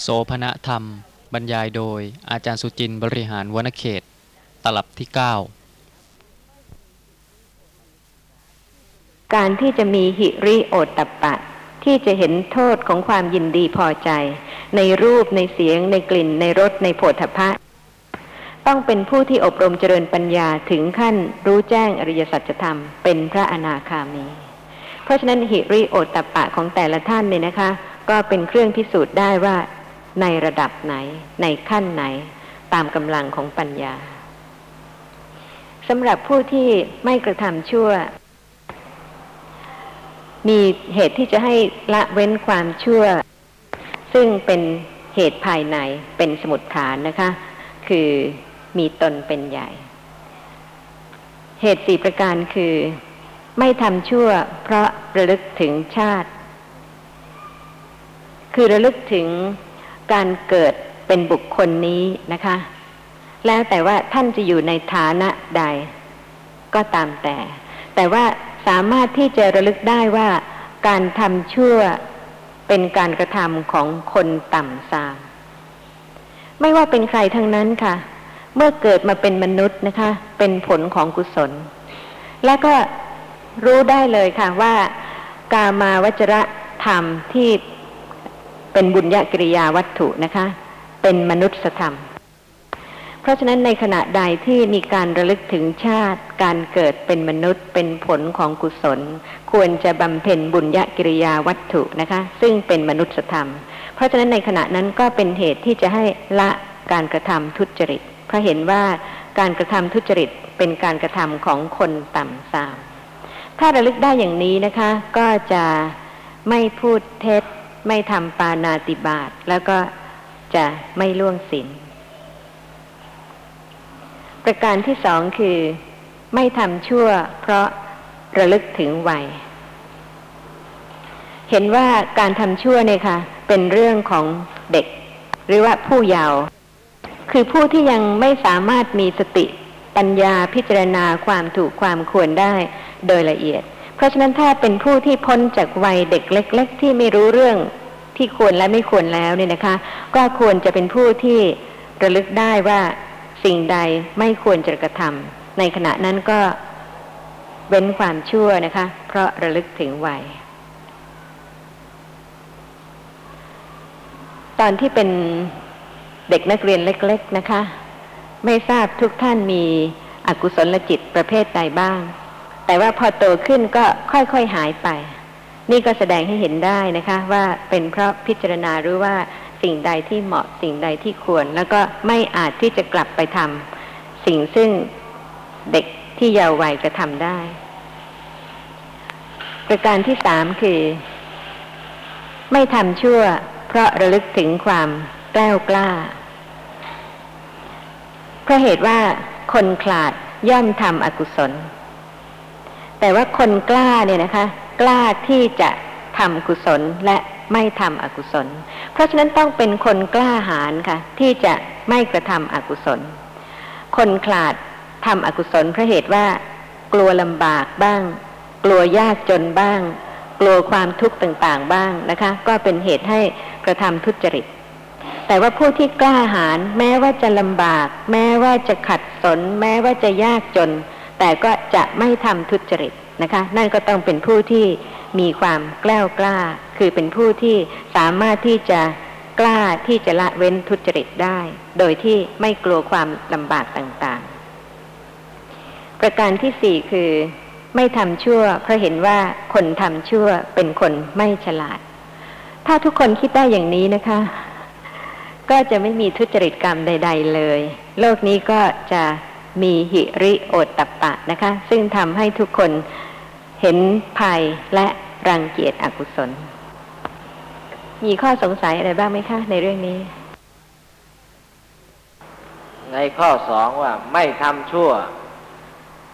โสภณธรรม บรรยายโดยอาจารย์สุจินบริหารวนเขต ตลับที่ 9 การที่จะมีหิริโอตตปะ ที่จะเห็นโทษของความยินดีพอใจ ในรูปในเสียง ในกลิ่น ในรสในโผฏฐัพะต้องเป็นผู้ที่อบรมเจริญปัญญาถึงขั้นรู้แจ้งอริยสัจธรรม เป็นพระอนาคามี เพราะฉะนั้นหิริโอตตปะของแต่ละท่านเนี่ยนะคะ ก็เป็นเครื่องพิสูจน์ได้ว่า ในระดับไหน ในขั้นไหน ตามกำลังของปัญญาสำหรับผู้ที่ไม่กระทำชั่ว มีเหตุที่จะให้ละเว้นความชั่ว ซึ่งเป็นเหตุภายในเป็นสมุดฐานนะคะ คือมีตนเป็นใหญ่ เหตุสี่ประการคือไม่ทำชั่วเพราะระลึกถึงชาติ คือระลึกถึง การเกิดเป็นบุคคลนี้นะคะ แล้วแต่ว่าท่านจะอยู่ในฐานะใด ก็ตามแต่ แต่ว่าสามารถที่จะระลึกได้ว่าการทำชั่วเป็นการกระทำของคนต่ำซาม ไม่ว่าเป็นใครทั้งนั้นค่ะ เมื่อเกิดมาเป็นมนุษย์นะคะ เป็นผลของกุศล และก็รู้ได้เลยค่ะว่า กามาวจระธรรมที่ เป็นบุญญกิริยาวัตถุนะคะ เป็นมนุษยธรรม เพราะฉะนั้นในขณะใดที่มีการระลึกถึงชาติ การเกิดเป็นมนุษย์เป็นผลของกุศล ควรจะบำเพ็ญบุญญกิริยาวัตถุนะคะ ซึ่งเป็นมนุษยธรรม เพราะฉะนั้นในขณะนั้นก็เป็นเหตุที่จะให้ละการกระทำทุจริตเพราะเห็นว่าการกระทำทุจริตเป็นการกระทำของคนต่ำทรามถ้าระลึกได้อย่างนี้นะคะ ก็จะไม่พูดเท็จ ไม่ทำปานาติบาตแล้วก็จะไม่ล่วงศีลประการที่สองคือ ไม่ทำชั่ว เพราะระลึกถึงวัย เห็นว่าการทำชั่วเนี่ยค่ะ เป็นเรื่องของเด็ก หรือว่าผู้เยาว์คือผู้ที่ยังไม่สามารถมีสติปัญญาพิจารณาความถูกความควรได้โดยละเอียด เพราะฉะนั้นถ้าเป็นผู้ที่พ้นจากวัยเด็กเล็ก ๆ ที่ไม่รู้เรื่องที่ควรและไม่ควรแล้วเนี่ยนะคะ ก็ควรจะเป็นผู้ที่ระลึกได้ว่าสิ่งใดไม่ควรจะกระทำในขณะนั้นก็เว้นความชั่วนะคะ เพราะระลึกถึงวัย ตอนที่เป็นเด็กนักเรียนเล็ก ๆ นะคะ ไม่ทราบทุกท่านมีอกุศลจิตประเภทใดบ้าง แต่ว่าพอโตขึ้นก็ค่อยๆหายไป นี่ก็แสดงให้เห็นได้นะคะ ว่าเป็นเพราะพิจารณารู้ว่าสิ่งใดที่เหมาะสิ่งใดที่ควร แล้วก็ไม่อาจที่จะกลับไปทำสิ่งซึ่งเด็กที่เยาว์วัยกระทำได้ ประการที่สามคือ ไม่ทำชั่ว เพราะระลึกถึงความแกล้วกล้า เพราะเหตุว่าคนขลาดย่อมทำอกุศล แต่ว่าคนกล้าเนี่ยนะคะ กล้าที่จะทำกุศลและไม่ทำอกุศล เพราะฉะนั้นต้องเป็นคนกล้าหาญค่ะ ที่จะไม่กระทำอกุศล คนขลาดทำอกุศลเพราะเหตุว่า กลัวลำบากบ้าง กลัวยากจนบ้าง กลัวความทุกข์ต่างๆบ้างนะคะ ก็เป็นเหตุให้กระทำทุจริต แต่ว่าผู้ที่กล้าหาญแม้ว่าจะลำบาก แม้ว่าจะขัดสน แม้ว่าจะยากจน แต่ก็จะไม่ทำทุจริตนะคะ นั่นก็ต้องเป็นผู้ที่มีความกล้ากล้า คือเป็นผู้ที่สามารถที่จะกล้าที่จะละเว้นทุจริตได้ โดยที่ไม่กลัวความลำบากต่างๆ ประการที่สี่คือไม่ทำชั่ว เพราะเห็นว่าคนทำชั่วเป็นคนไม่ฉลาด ถ้าทุกคนคิดได้อย่างนี้นะคะ ก็จะไม่มีทุจริตกรรมใด ๆ เลย โลกนี้ก็จะ มีหิริโอตตัปปะนะคะ ซึ่งทำให้ทุกคนเห็นภัยและรังเกียจอกุศล มีข้อสงสัยอะไรบ้างไหมคะ ในเรื่องนี้ ในข้อสองว่าไม่ทำชั่ว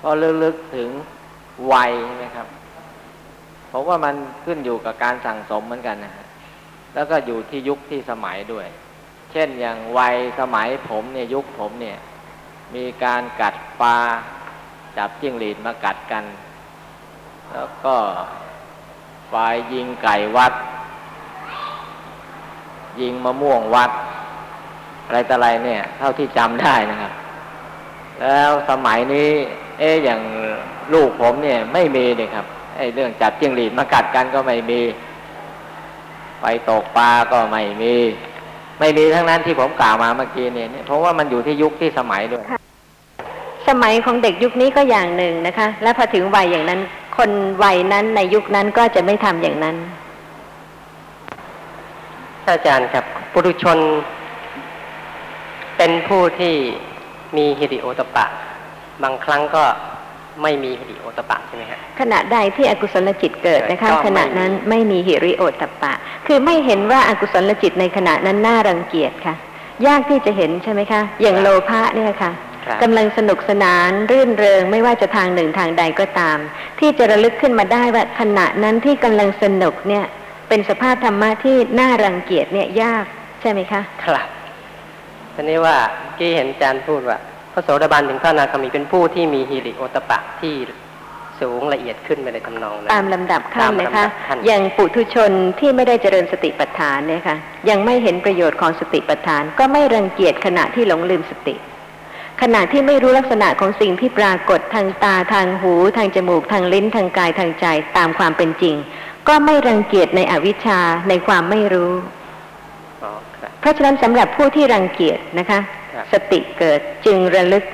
ก็ลึกๆถึงวัยใช่ไหมครับผมว่ามันขึ้นอยู่กับการสั่งสมเหมือนกันนะฮะแล้วก็อยู่ที่ยุคที่สมัยด้วย เช่นอย่างวัยสมัยผมเนี่ยยุคผมเนี่ย มีการกัดปลาจับจิ้งหรีดมากัดกัน แล้วก็ฝ่ายยิงไก่วัด ยิงมะม่วงวัด อะไรต่ออะไรเนี่ย เท่าที่จำได้นะครับ แล้วสมัยนี้ เอ๊ะอย่างลูกผมเนี่ย ไม่มีเลยครับไอ้เรื่องจับจิ้งหรีดมากัดกันก็ไม่มี ไปตกปลาก็ไม่มี ไม่มีทั้งนั้นที่ผมกล่าวมาเมื่อกี้เนี่ยเพราะว่ามันอยู่ที่ยุคที่สมัยด้วย สมัยของเด็กยุคนี้ก็อย่างหนึ่งนะคะ และพอถึงวัยอย่างนั้น คนวัยนั้นในยุคนั้นก็จะไม่ทำอย่างนั้นอาจารย์ครับปุถุชน เป็นผู้ที่มีฮิริโอตปะ บางครั้งก็ไม่มีฮิริโอตปะใช่ไหมฮะขณะใดที่อกุศลจิตเกิดนะคะก็ไม่ขณะนั้นไม่มีหิริโอตตัปปะ คือไม่เห็นว่าอากุศลจิตในขณะนั้นน่ารังเกียจค่ะ ยากที่จะเห็นใช่ไหมคะ อย่างโลภะเนี่ยค่ะครับ กำลังสนุกสนานรื่นเริงไม่ว่าจะทางหนึ่งทางใดก็ตาม ที่จะระลึกขึ้นมาได้ว่าขณะนั้นที่กำลังสนุกเนี่ยเป็นสภาพธรรมะที่น่ารังเกียจเนี่ยยากใช่ไหมคะ ครับทีนี้ว่าเมื่อกี้เห็นอาจารย์พูดว่าพระโสดาบันถึงพระอนาคามีเป็นผู้ที่มีฮิริโอตปะที่สูงละเอียดขึ้นไปในทำนองนั้นตามลำดับขั้นนะคะตามลำดับขั้นอย่างปุถุชนที่ไม่ได้เจริญสติปัฏฐานเนี่ยค่ะยังไม่เห็นประโยชน์ของสติปัฏฐาน ก็ไม่รังเกียจขณะที่หลงลืมสติ ขณะที่ไม่รู้ลักษณะของสิ่งที่ปรากฏทางตาทางหู ทางจมูกทางลิ้นทางกายทางใจตามความเป็นจริง ก็ไม่รังเกียจในอวิชชาในความไม่รู้อ๋อครับเพราะฉะนั้นสำหรับผู้ที่รังเกียจนะคะครับสติเกิดจึงระลึก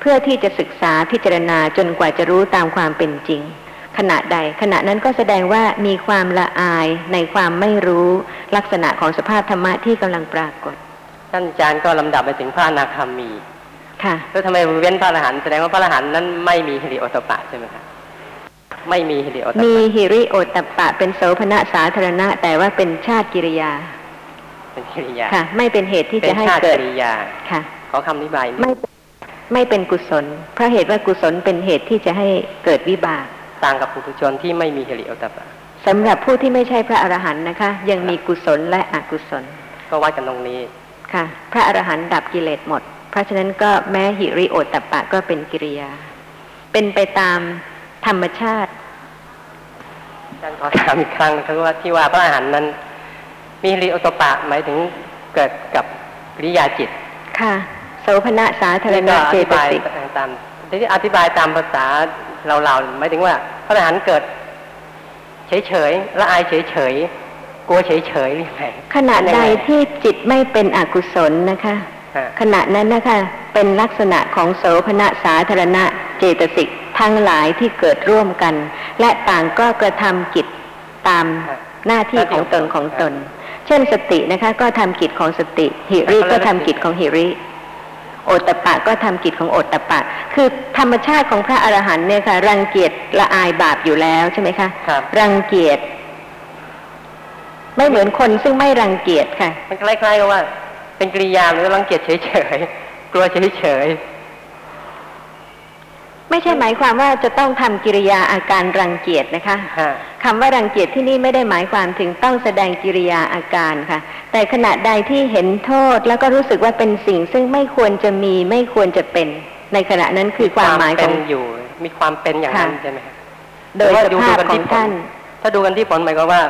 เพื่อที่จะศึกษาพิจารณาจนกว่าจะรู้ตามความเป็นจริง ขณะใด ขณะนั้นก็แสดงว่ามีความละอายในความไม่รู้ลักษณะของสภาพธรรมะที่กำลังปรากฏท่านอาจารย์ก็ลำดับไปถึงพระอนาคามี ค่ะแล้วทำไมเว้นพระอรหันต์แสดงว่าพระอรหันต์นั้นไม่มีฮิริโอตปะใช่ไหมครับไม่มีฮิริโอตมีปะหิริโอตตัปปะ เป็นโสภณะสาธารณะ แต่ว่าเป็นชาติกิริยา เป็นกิริยาค่ะ ไม่เป็นเหตุที่เป็จะนให้ชาติเกิดกิริยาค่ะ ขอคำอธิบายนิดไม่ไม่เป็นกุศล เพราะเหตุว่ากุศลเป็นเหตุที่จะให้เกิดวิบาก ต่างกับปุถุชนที่ไม่มีฮิริโอตปะสำหรับผู้ที่ไม่ใช่พระอรหันต์นะคะ ยังมีกุศลและอกุศล ก็วัดกันตรงนี้ค่ะ พระอรหันต์ดับกิเลสหมด เพราะฉะนั้นก็แม้หิริโอตตัปปะก็เป็นกิริยา เป็นไปตามธรรมชาติอาจารย์ขอถามอีกครั้งนะครับว่าที่ว่าพระอรหันต์นั้น มีฮิริโอตปะหมายถึงเกิดกับกิริยาจิต ค่ะโสภณะสาธารนี่ณะก็อเจธิตบายสิกตามที่อธิบายตามภาษาเราๆหมายถึงว่า พระอรหันต์เกิด เฉยๆละอายเฉยๆกลัวเฉยๆหรือไงขณะเป็นยังใดไงที่จิตไม่เป็นอกุศลนะคะฮะ ขณะนั้นนะคะเป็นลักษณะของโสภณะสาธารณะเจตสิกทั้งหลายที่เกิดร่วมกัน และต่างก็กระทำกิจตามหน้าที่ของตนของตน เช่นสตินะคะก็ทำกิจของสติ หิริก็ทำกิจของหิริโอตตปปะก็ทำกิจของโอตตปปะ คือธรรมชาติของพระอรหันต์เนี่ยค่ะ รังเกียจละอายบาปอยู่แล้วใช่ไหมคะครับรังเกียจไม่เหมือนคนซึ่งไม่รังเกียจค่ะมันคล้ายๆกับว่า เป็นกิริยาหรือรังเกียจเฉยๆ กลัวเฉยไม่ใช่หมายความว่าจะต้องทำกิริยาอาการรังเกียจนะคะๆฮะคำว่ารังเกียจที่นี่ไม่ได้หมายความถึงต้องแสดงกิริยาอาการค่ะ แต่ขณะใดที่เห็นโทษแล้วก็รู้สึกว่าเป็นสิ่งซึ่งไม่ควรจะมีไม่ควรจะเป็น ในขณะนั้นคือความหมายขเป็องนอยู่ มีความเป็นอย่างนั้นค่ะใช่ไหมครับโดยหรือว่าสดูภาพดูกันขที่องผลท่านถ้าดูกันที่ผลหมายควา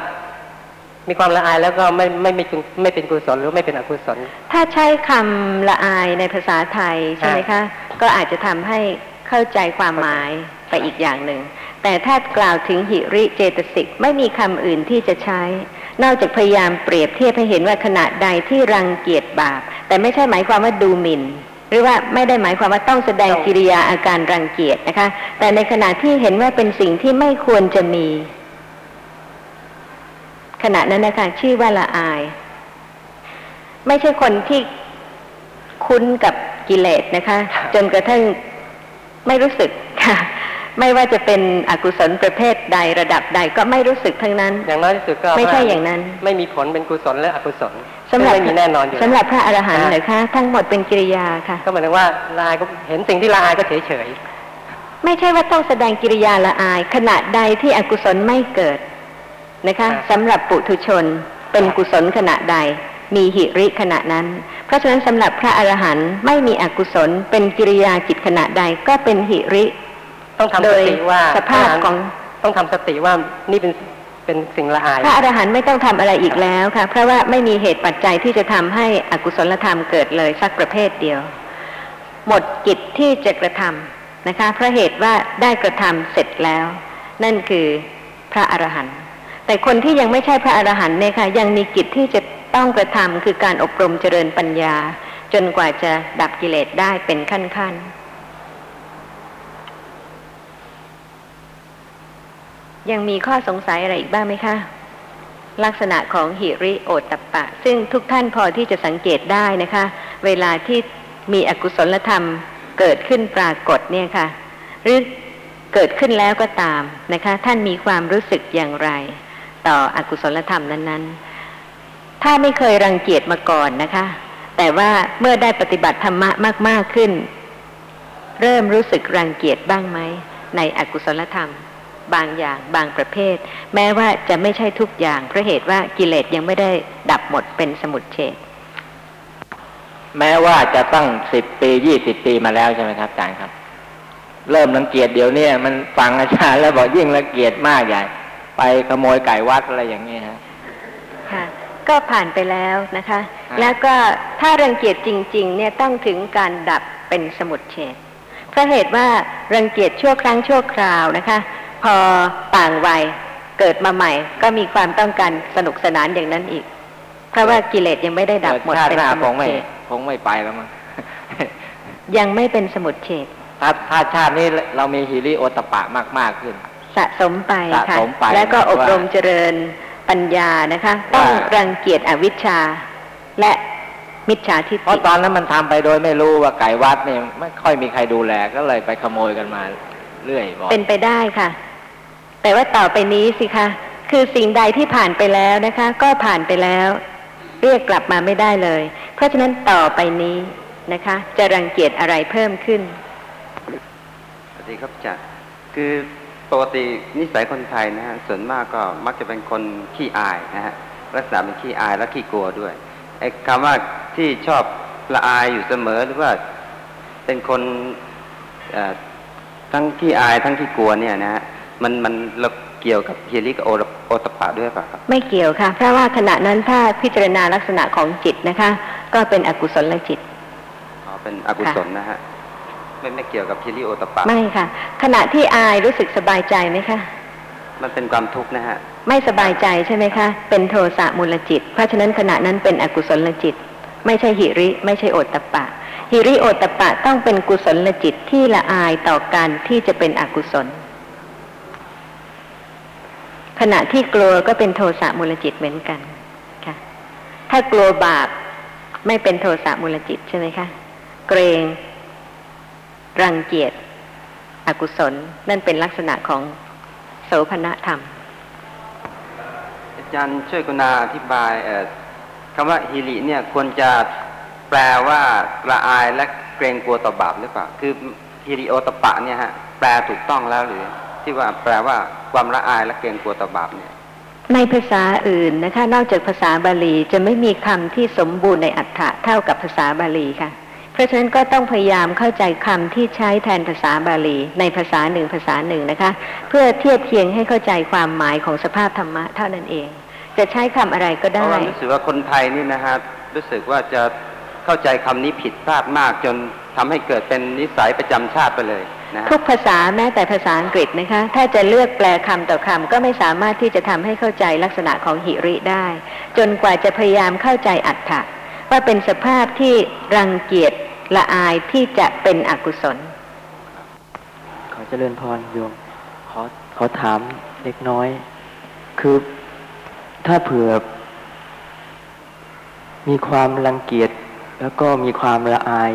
มว่ามีความละอายแล้วก็ไม่ไม่ไม่เป็นไม่เป็นกุศลหรือไม่เป็นอกุศล ถ้าใช้คำละอายในภาษาไทยใช่ไหมคะ ก็อาจจะทำให้เข้าใจความหมายไปอีกอย่างหนึ่ง แต่ถ้ากล่าวถึงหิริเจตสิกไม่มีคำอื่นที่จะใช้ นอกจากพยายามเปรียบเทียบให้เห็นว่าขณะใดที่รังเกียจบาป แต่ไม่ใช่หมายความว่าดูหมิ่นหรือว่าไม่ได้หมายความว่าต้องแสดงกิริยาอาการรังเกียจนะคะ แต่ในขณะที่เห็นว่าเป็นสิ่งที่ไม่ควรจะมี ขณะนั้นนะคะชื่อว่าละอาย ไม่ใช่คนที่คุ้นกับกิเลสนะคะ จนกระทั่งไม่รู้สึกค่ะ ไม่ว่าจะเป็นอกุศลประเภทใดระดับใดก็ไม่รู้สึกทั้งนั้น อย่างน้อยที่สุดก็ไม่ใช่อย่างนั้น ไม่มีผลเป็นกุศลและอกุศลสำหรับไม่มีแน่นอนอยู่สำหรับพระอรหันต์อ่าเหรอคะทั้งหมดเป็นกิริยาค่ะ ก็หมายถึงว่าละอายก็เห็นสิ่งที่ละอายก็เฉยเฉยไม่ใช่ว่าต้องแสดงกิริยาละอาย ขณะใดที่อกุศลไม่เกิด นะคะสำหรับปุถุชนเป็นกุศลขณะใด มีหิริขณะนั้น เพราะฉะนั้นสำหรับพระอรหันต์ไม่มีอกุศล เป็นกิริยาจิตขณะใดก็เป็นหิริๆต้องทำโดสยติว่าสภาพของต้องทำสติว่านี่เป็นเป็นสิ่งละอาย พระอรหันต์ไม่ต้องทำอะไรอีกแล้วค่ะ เพราะว่าไม่มีเหตุปัจจัยที่จะทำให้อกุศลธรรมเกิดเลยสักประเภทเดียว หมดกิจที่จะกระทำนะคะเพราะเหตุว่าได้กระทำเสร็จแล้ว นั่นคือพระอรหันต์ แต่คนที่ยังไม่ใช่พระอรหันต์เนี่ยค่ะยังมีกิจที่จะต้องกระทำคือการอบรมเจริญปัญญา จนกว่าจะดับกิเลสได้เป็นขั้นๆ ยังมีข้อสงสัยอะไรอีกบ้างไหมคะ ลักษณะของหิริโอตตปปะ ซึ่งทุกท่านพอที่จะสังเกตได้นะคะ เวลาที่มีอกุศลธรรมเกิดขึ้นปรากฏเนี่ยค่ะ หรือเกิดขึ้นแล้วก็ตามนะคะ ท่านมีความรู้สึกอย่างไร ต่ออกุศลธรรมนั้น ๆ ถ้าไม่เคยรังเกียจมาก่อนนะคะ แต่ว่าเมื่อได้ปฏิบัติธรรมะมาก ๆขึ้น เริ่มรู้สึกรังเกียจบ้างไหมในอกุศลธรรม บางอย่างบางประเภท แม้ว่าจะไม่ใช่ทุกอย่างเพราะเหตุว่ากิเลสยังไม่ได้ดับหมดเป็นสมุทเฉดแม้ว่าจะตั้งสิบปียี่สิบปีมาแล้วใช่ไหมครับอาจารย์ครับ เริ่มรังเกียจเดี๋ยวนี้มันฟังอาจารย์แล้วบอกยิ่งรังเกียจมากใหญ่ ไปขโมยไก่วัดอะไรอย่างนี้ฮะค่ะ ก็ผ่านไปแล้วนะคะครับแล้วก็ถ้ารังเกียจจริง ๆ เนี่ยต้องถึงการดับเป็นสมุทเฉดเพราะเหตุว่ารังเกียจชั่วครั้งชั่วคราวนะคะ พอต่างวัยเกิดมาใหม่ ก็มีความต้องการสนุกสนานอย่างนั้นอีก เพราะว่ากิเลสยังไม่ได้ดับหมดชาติเป็นหน้าสคมุงทไม่เฉดคงไม่ไปแล้วมั้งยังไม่เป็นสมุทเฉดถ้าถ้าชาตินี้เรามีฮิริโอตปะมาก ๆ ขึ้น สะสมไปสะค่ะสมไปแล้วก็อบรมว่าเจริญปัญญานะคะ ต้องว่ารังเกียจอวิชชา และมิจฉาทิฏเพราะฐิตอนนั้นมันทำไปโดยไม่รู้ว่าไก่วัดเนี่ยไม่ค่อยมีใครดูแลก็เลยไปขโมยกันมาเรื่อยบอกเป็นไปได้ค่ะ แต่ว่าต่อไปนี้สิคะคือสิ่งใดที่ผ่านไปแล้วนะคะ ก็ผ่านไปแล้ว เรียกกลับมาไม่ได้เลย เพราะฉะนั้นต่อไปนี้นะคะ จะรังเกียจอะไรเพิ่มขึ้นสวัสดีครับอาจารย์คือ ปกตินิสัยคนไทยนะฮะส่วนมากก็มักจะเป็นคนขี้อายนะฮะลักษณะเป็นขี้อายและขี้กลัวด้วยไอ้คำว่าที่ชอบละอายอยู่เสมอหรือว่าเป็นคนเอ่อทั้งขี้อายทั้งขี้กลัวเนี่ยนะฮะมันมันเราเกี่ยวกับหิริกับโอโอตตัปปะด้วยรึเปล่าครับไม่เกี่ยวค่ะ เพราะว่าขณะนั้นถ้าพิจารณาลักษณะของจิตนะคะ ก็เป็นอกุศลจิตอ๋อเป็นอกุศลนะฮะ ไม่ไม่เกี่ยวกับหิริโอตตัปปะ ไม่ค่ะ ขณะที่อายรู้สึกสบายใจไหมคะ มันเป็นความทุกข์นะฮะ ไม่สบายใจใช่ไหมคะ เป็นโทสะมูลจิต เพราะฉะนั้นขณะนั้นเป็นอกุศลจิต ไม่ใช่หิริ ไม่ใช่โอตตปปะ หิริโอตตปปะต้องเป็นกุศลจิตที่ละอายต่อการที่จะเป็นอกุศล ขณะที่กลัวก็เป็นโทสะมูลจิตเหมือนกันค่ะ ถ้ากลัวบาปไม่เป็นโทสะมูลจิตใช่ไหมคะ เกรง รังเกียจอกุศล นั่นเป็นลักษณะของโสภณธรรม อาจารย์ช่วยกรุณาอธิบายเอ่อคำว่าฮิริเนี่ยควรจะแปลว่าละอายและเกรงกลัวต่อบาปหรือเปล่า คือฮิริโอตปะเนี่ยฮะแปลถูกต้องแล้วหรือ ที่ว่าแปลว่าความละอายและเกรงกลัวต่อบาปเนี่ยในภาษาอื่นนะคะ นอกจากภาษาบาลีจะไม่มีคำที่สมบูรณ์ในอัฏฐะเท่ากับภาษาบาลีค่ะเพ ราะฉะนั้นก็ต้องพยายามเข้าใจคำที่ใช้แทนภาษาบาลี ในภาษาหนึ่งภาษาหนึ่งนะคะ เพื่อเทียบเคียงให้เข้าใจความหมายของสภาพธรรมะเท่านั้นเอง จะใช้คำอะไรก็ได้ราะว่ารู้สึกว่าคนไทยนี่นะฮะรู้สึกว่าจะเข้าใจคำนี้ผิดพลาดมากจนทำให้เกิดเป็นนิสัยประจำชาติไปเลยนะะทุกภาษาแม้แต่ภาษาอังกฤษนะคะ ถ้าจะเลือกแปลคำต่อคำก็ไม่สามารถที่จะทำให้เข้าใจลักษณะของหิริได้ จนกว่าจะพยายามเข้าใจอัฏฐะว่าเป็นสภาพที่รังเกียจ ละอายที่จะเป็นอกุศล ขอเจริญพรโยม ขอขอถามเล็กน้อย คือถ้าเผื่อ มีความรังเกียจแล้วก็มีความละอาย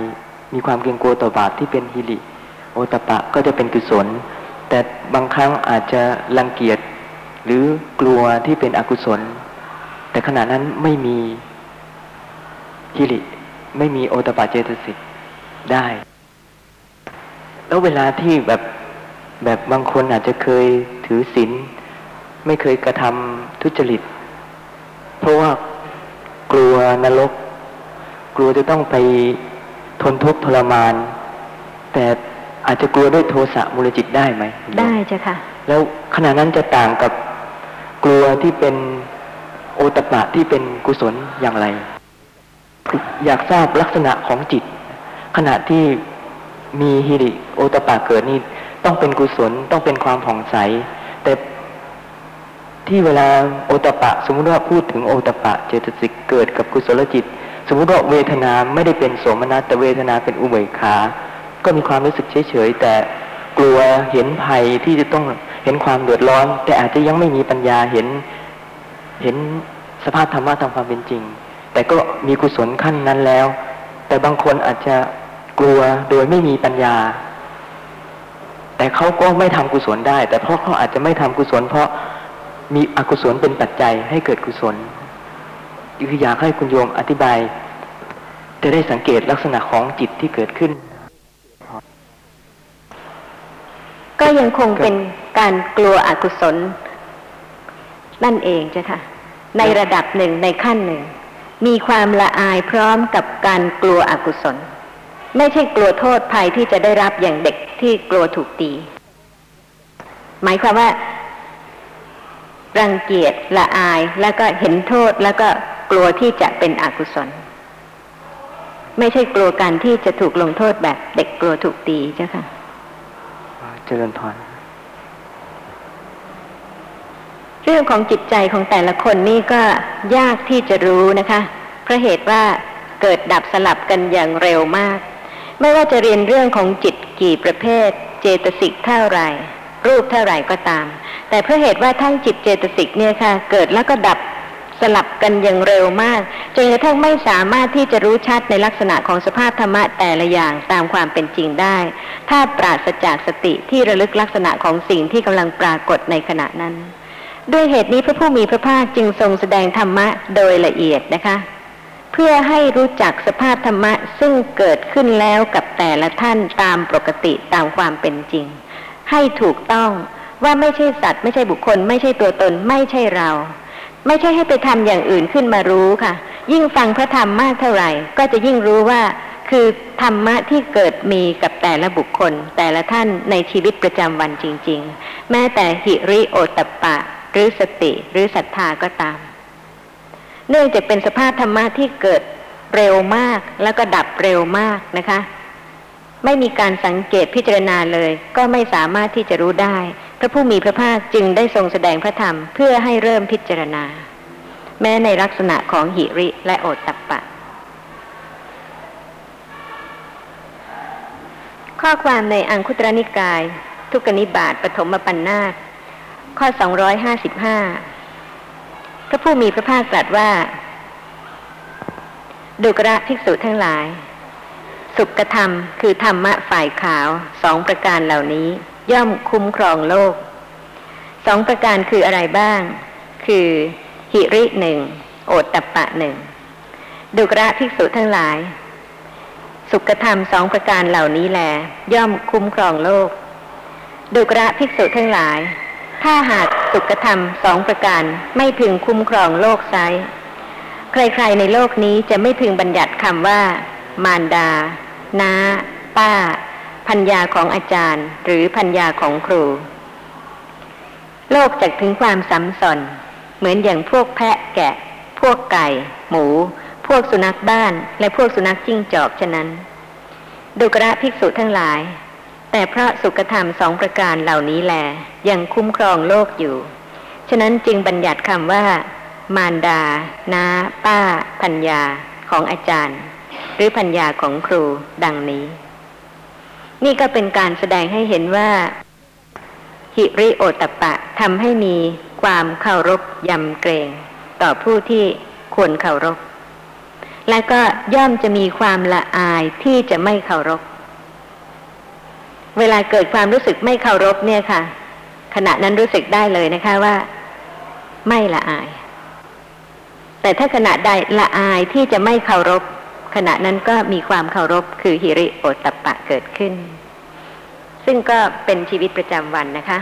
มีความเกรงกลัวต่อบาปที่เป็นฮิริโอตปะก็จะเป็นกุศล แต่บางครั้งอาจจะรังเกียจหรือกลัวที่เป็นอกุศล แต่ขณะนั้นไม่มีฮิริ ไม่มีโอตปะเจตสิกได้ แล้วเวลาที่แบบแบบบางคนอาจจะเคยถือศีลไม่เคยกระทำทุจริต เพราะว่ากลัวนรก กลัวจะต้องไปทนทุกข์ทรมาน แต่อาจจะกลัวด้วยโทสะมูลจิตได้ไหม ได้จ้ะค่ะ แล้วขณะนั้นจะต่างกับกลัวที่เป็นโอตปะที่เป็นกุศลอย่างไร อยากทราบลักษณะของจิต ขณะที่มีฮิริโอตปะเกิดนี่ต้องเป็นกุศลต้องเป็นความผ่องใส แต่ที่เวลาโอตปะ สมมติว่าพูดถึงโอตปะเจตสิกเกิดกับกุศลจิต สมมติว่าเวทนาไม่ได้เป็นโสมนัสแต่เวทนาเป็นอุเบกขา ก็มีความรู้สึกเฉยๆแต่กลัวเห็นภัยที่จะต้องเห็นความเดือดร้อน แต่อาจจะยังไม่มีปัญญาเห็นเห็นสภาพธรรมะตามความเป็นจริง แต่ก็มีกุศลขั้นนั้นแล้ว แต่บางคนอาจจะกลัวโดยไม่มีปัญญา แต่เขาก็ไม่ทำกุศลได้ แต่เพราะเขาอาจจะไม่ทำกุศล เพราะมีอกุศลเป็นปัจจัยให้เกิดกุศลคืออยากให้คุณโยมอธิบาย จะได้สังเกตลักษณะของจิตที่เกิดขึ้น ก็ยังคงเป็นการกลัวอกุศล นั่นเองจ้ะค่ะ ในระดับหนึ่งในขั้นหนึ่ง มีความละอายพร้อมกับการกลัวอกุศล ไม่ใช่กลัวโทษภัยที่จะได้รับอย่างเด็กที่กลัวถูกตี หมายความว่า รังเกียจละอายแล้วก็เห็นโทษแล้วก็กลัวที่จะเป็นอกุศล ไม่ใช่กลัวการที่จะถูกลงโทษแบบเด็กกลัวถูกตีเจ้าค่ะเจริญพร เรื่องของจิตใจของแต่ละคนนี่ก็ยากที่จะรู้นะคะ เพราะเหตุว่าเกิดดับสลับกันอย่างเร็วมาก ไม่ว่าจะเรียนเรื่องของจิตกี่ประเภท เจตสิกเท่าไหร่ รูปเท่าไหร่ก็ตาม แต่เพราะเหตุว่าทั้งจิตเจตสิกเนี่ยค่ะ เกิดแล้วก็ดับสลับกันอย่างเร็วมากจนกระทั่งไม่สามารถที่จะรู้ชัดในลักษณะของสภาพธรรมะแต่ละอย่างตามความเป็นจริงได้ ถ้าปราศจากสติที่ระลึกลักษณะของสิ่งที่กำลังปรากฏในขณะนั้น ด้วยเหตุนี้พระผู้มีพระภาคจึงทรงแสดงธรรมะโดยละเอียดนะคะ เพื่อให้รู้จักสภาพธรรมะซึ่งเกิดขึ้นแล้วกับแต่ละท่านตามปกติตามความเป็นจริง ให้ถูกต้องว่าไม่ใช่สัตว์ไม่ใช่บุคคล ไม่ใช่ตัวตนไม่ใช่เรา ไม่ใช่ให้ไปทำอย่างอื่นขึ้นมารู้ค่ะ ยิ่งฟังพระธรรมมากเท่าไหร่ ก็จะยิ่งรู้ว่าคือธรรมะที่เกิดมีกับแต่ละบุคคล แต่ละท่านในชีวิตประจำวันจริง ๆ แม้แต่หิริโอตปปะ หรือสติหรือศรัทธาก็ตาม เนื่องจากเป็นสภาพธรรมะที่เกิดเร็วมากแล้วก็ดับเร็วมากนะคะ ไม่มีการสังเกตพิจารณาเลย ก็ไม่สามารถที่จะรู้ได้ พระผู้มีพระภาคจึงได้ทรงแสดงพระธรรมเพื่อให้เริ่มพิจารณา แม้ในลักษณะของหิริและโอตตัปปะ ข้อความในอังคุตรนิกาย ทุกนิบาตปฐมปัญนาต ข้อ 255 พระผู้มีพระภาคตรัสว่า ดุกระภิกษุทั้งหลาย สุขธรรมคือธรรมะฝ่ายขาวสองประการเหล่านี้ ย่อมคุ้มครองโลก สองประการคืออะไรบ้าง คือหิริหนึ่งโอตตปปะหนึ่งดุกระภิกษุทั้งหลาย สุขธรรมสองประการเหล่านี้แล ย่อมคุ้มครองโลก ดุกระภิกษุทั้งหลาย ถ้าหากสุขธรรมสองประการไม่พึงคุ้มครองโลกไซใครๆในโลกนี้จะไม่พึงบัญญัติคำว่า มารดา น้า ป้า พัญญาของอาจารย์ หรือพัญญาของครู โลกจะถึงความสัมสนเหมือนอย่างพวกแพะแกะ พวกไก่ หมู พวกสุนัขบ้าน และพวกสุนัขจิ้งจอกฉะนั้น ดุกระภิกษุทั้งหลาย แต่เพราะสุขธรรมสองประการเหล่านี้แลยังคุ้มครองโลกอยู่ ฉะนั้นจึงบัญญัติคำว่า มารดา นาป้า พัญญาของอาจารย์ หรือพัญญาของครูดังนี้ นี่ก็เป็นการแสดงให้เห็นว่า หิริโอตปะทำให้มีความเคารพยำเกรง ต่อผู้ที่ควรเคารพ และก็ย่อมจะมีความละอายที่จะไม่เคารพ เวลาเกิดความรู้สึกไม่เคารพเนี่ยค่ะ ขณะนั้นรู้สึกได้เลยนะคะว่า ไม่ละอาย แต่ถ้าขณะใดละอายที่จะไม่เคารพ ขณะนั้นก็มีความเคารพคือหิริโอตตัปปะเกิดขึ้น ซึ่งก็เป็นชีวิตประจำวันนะคะ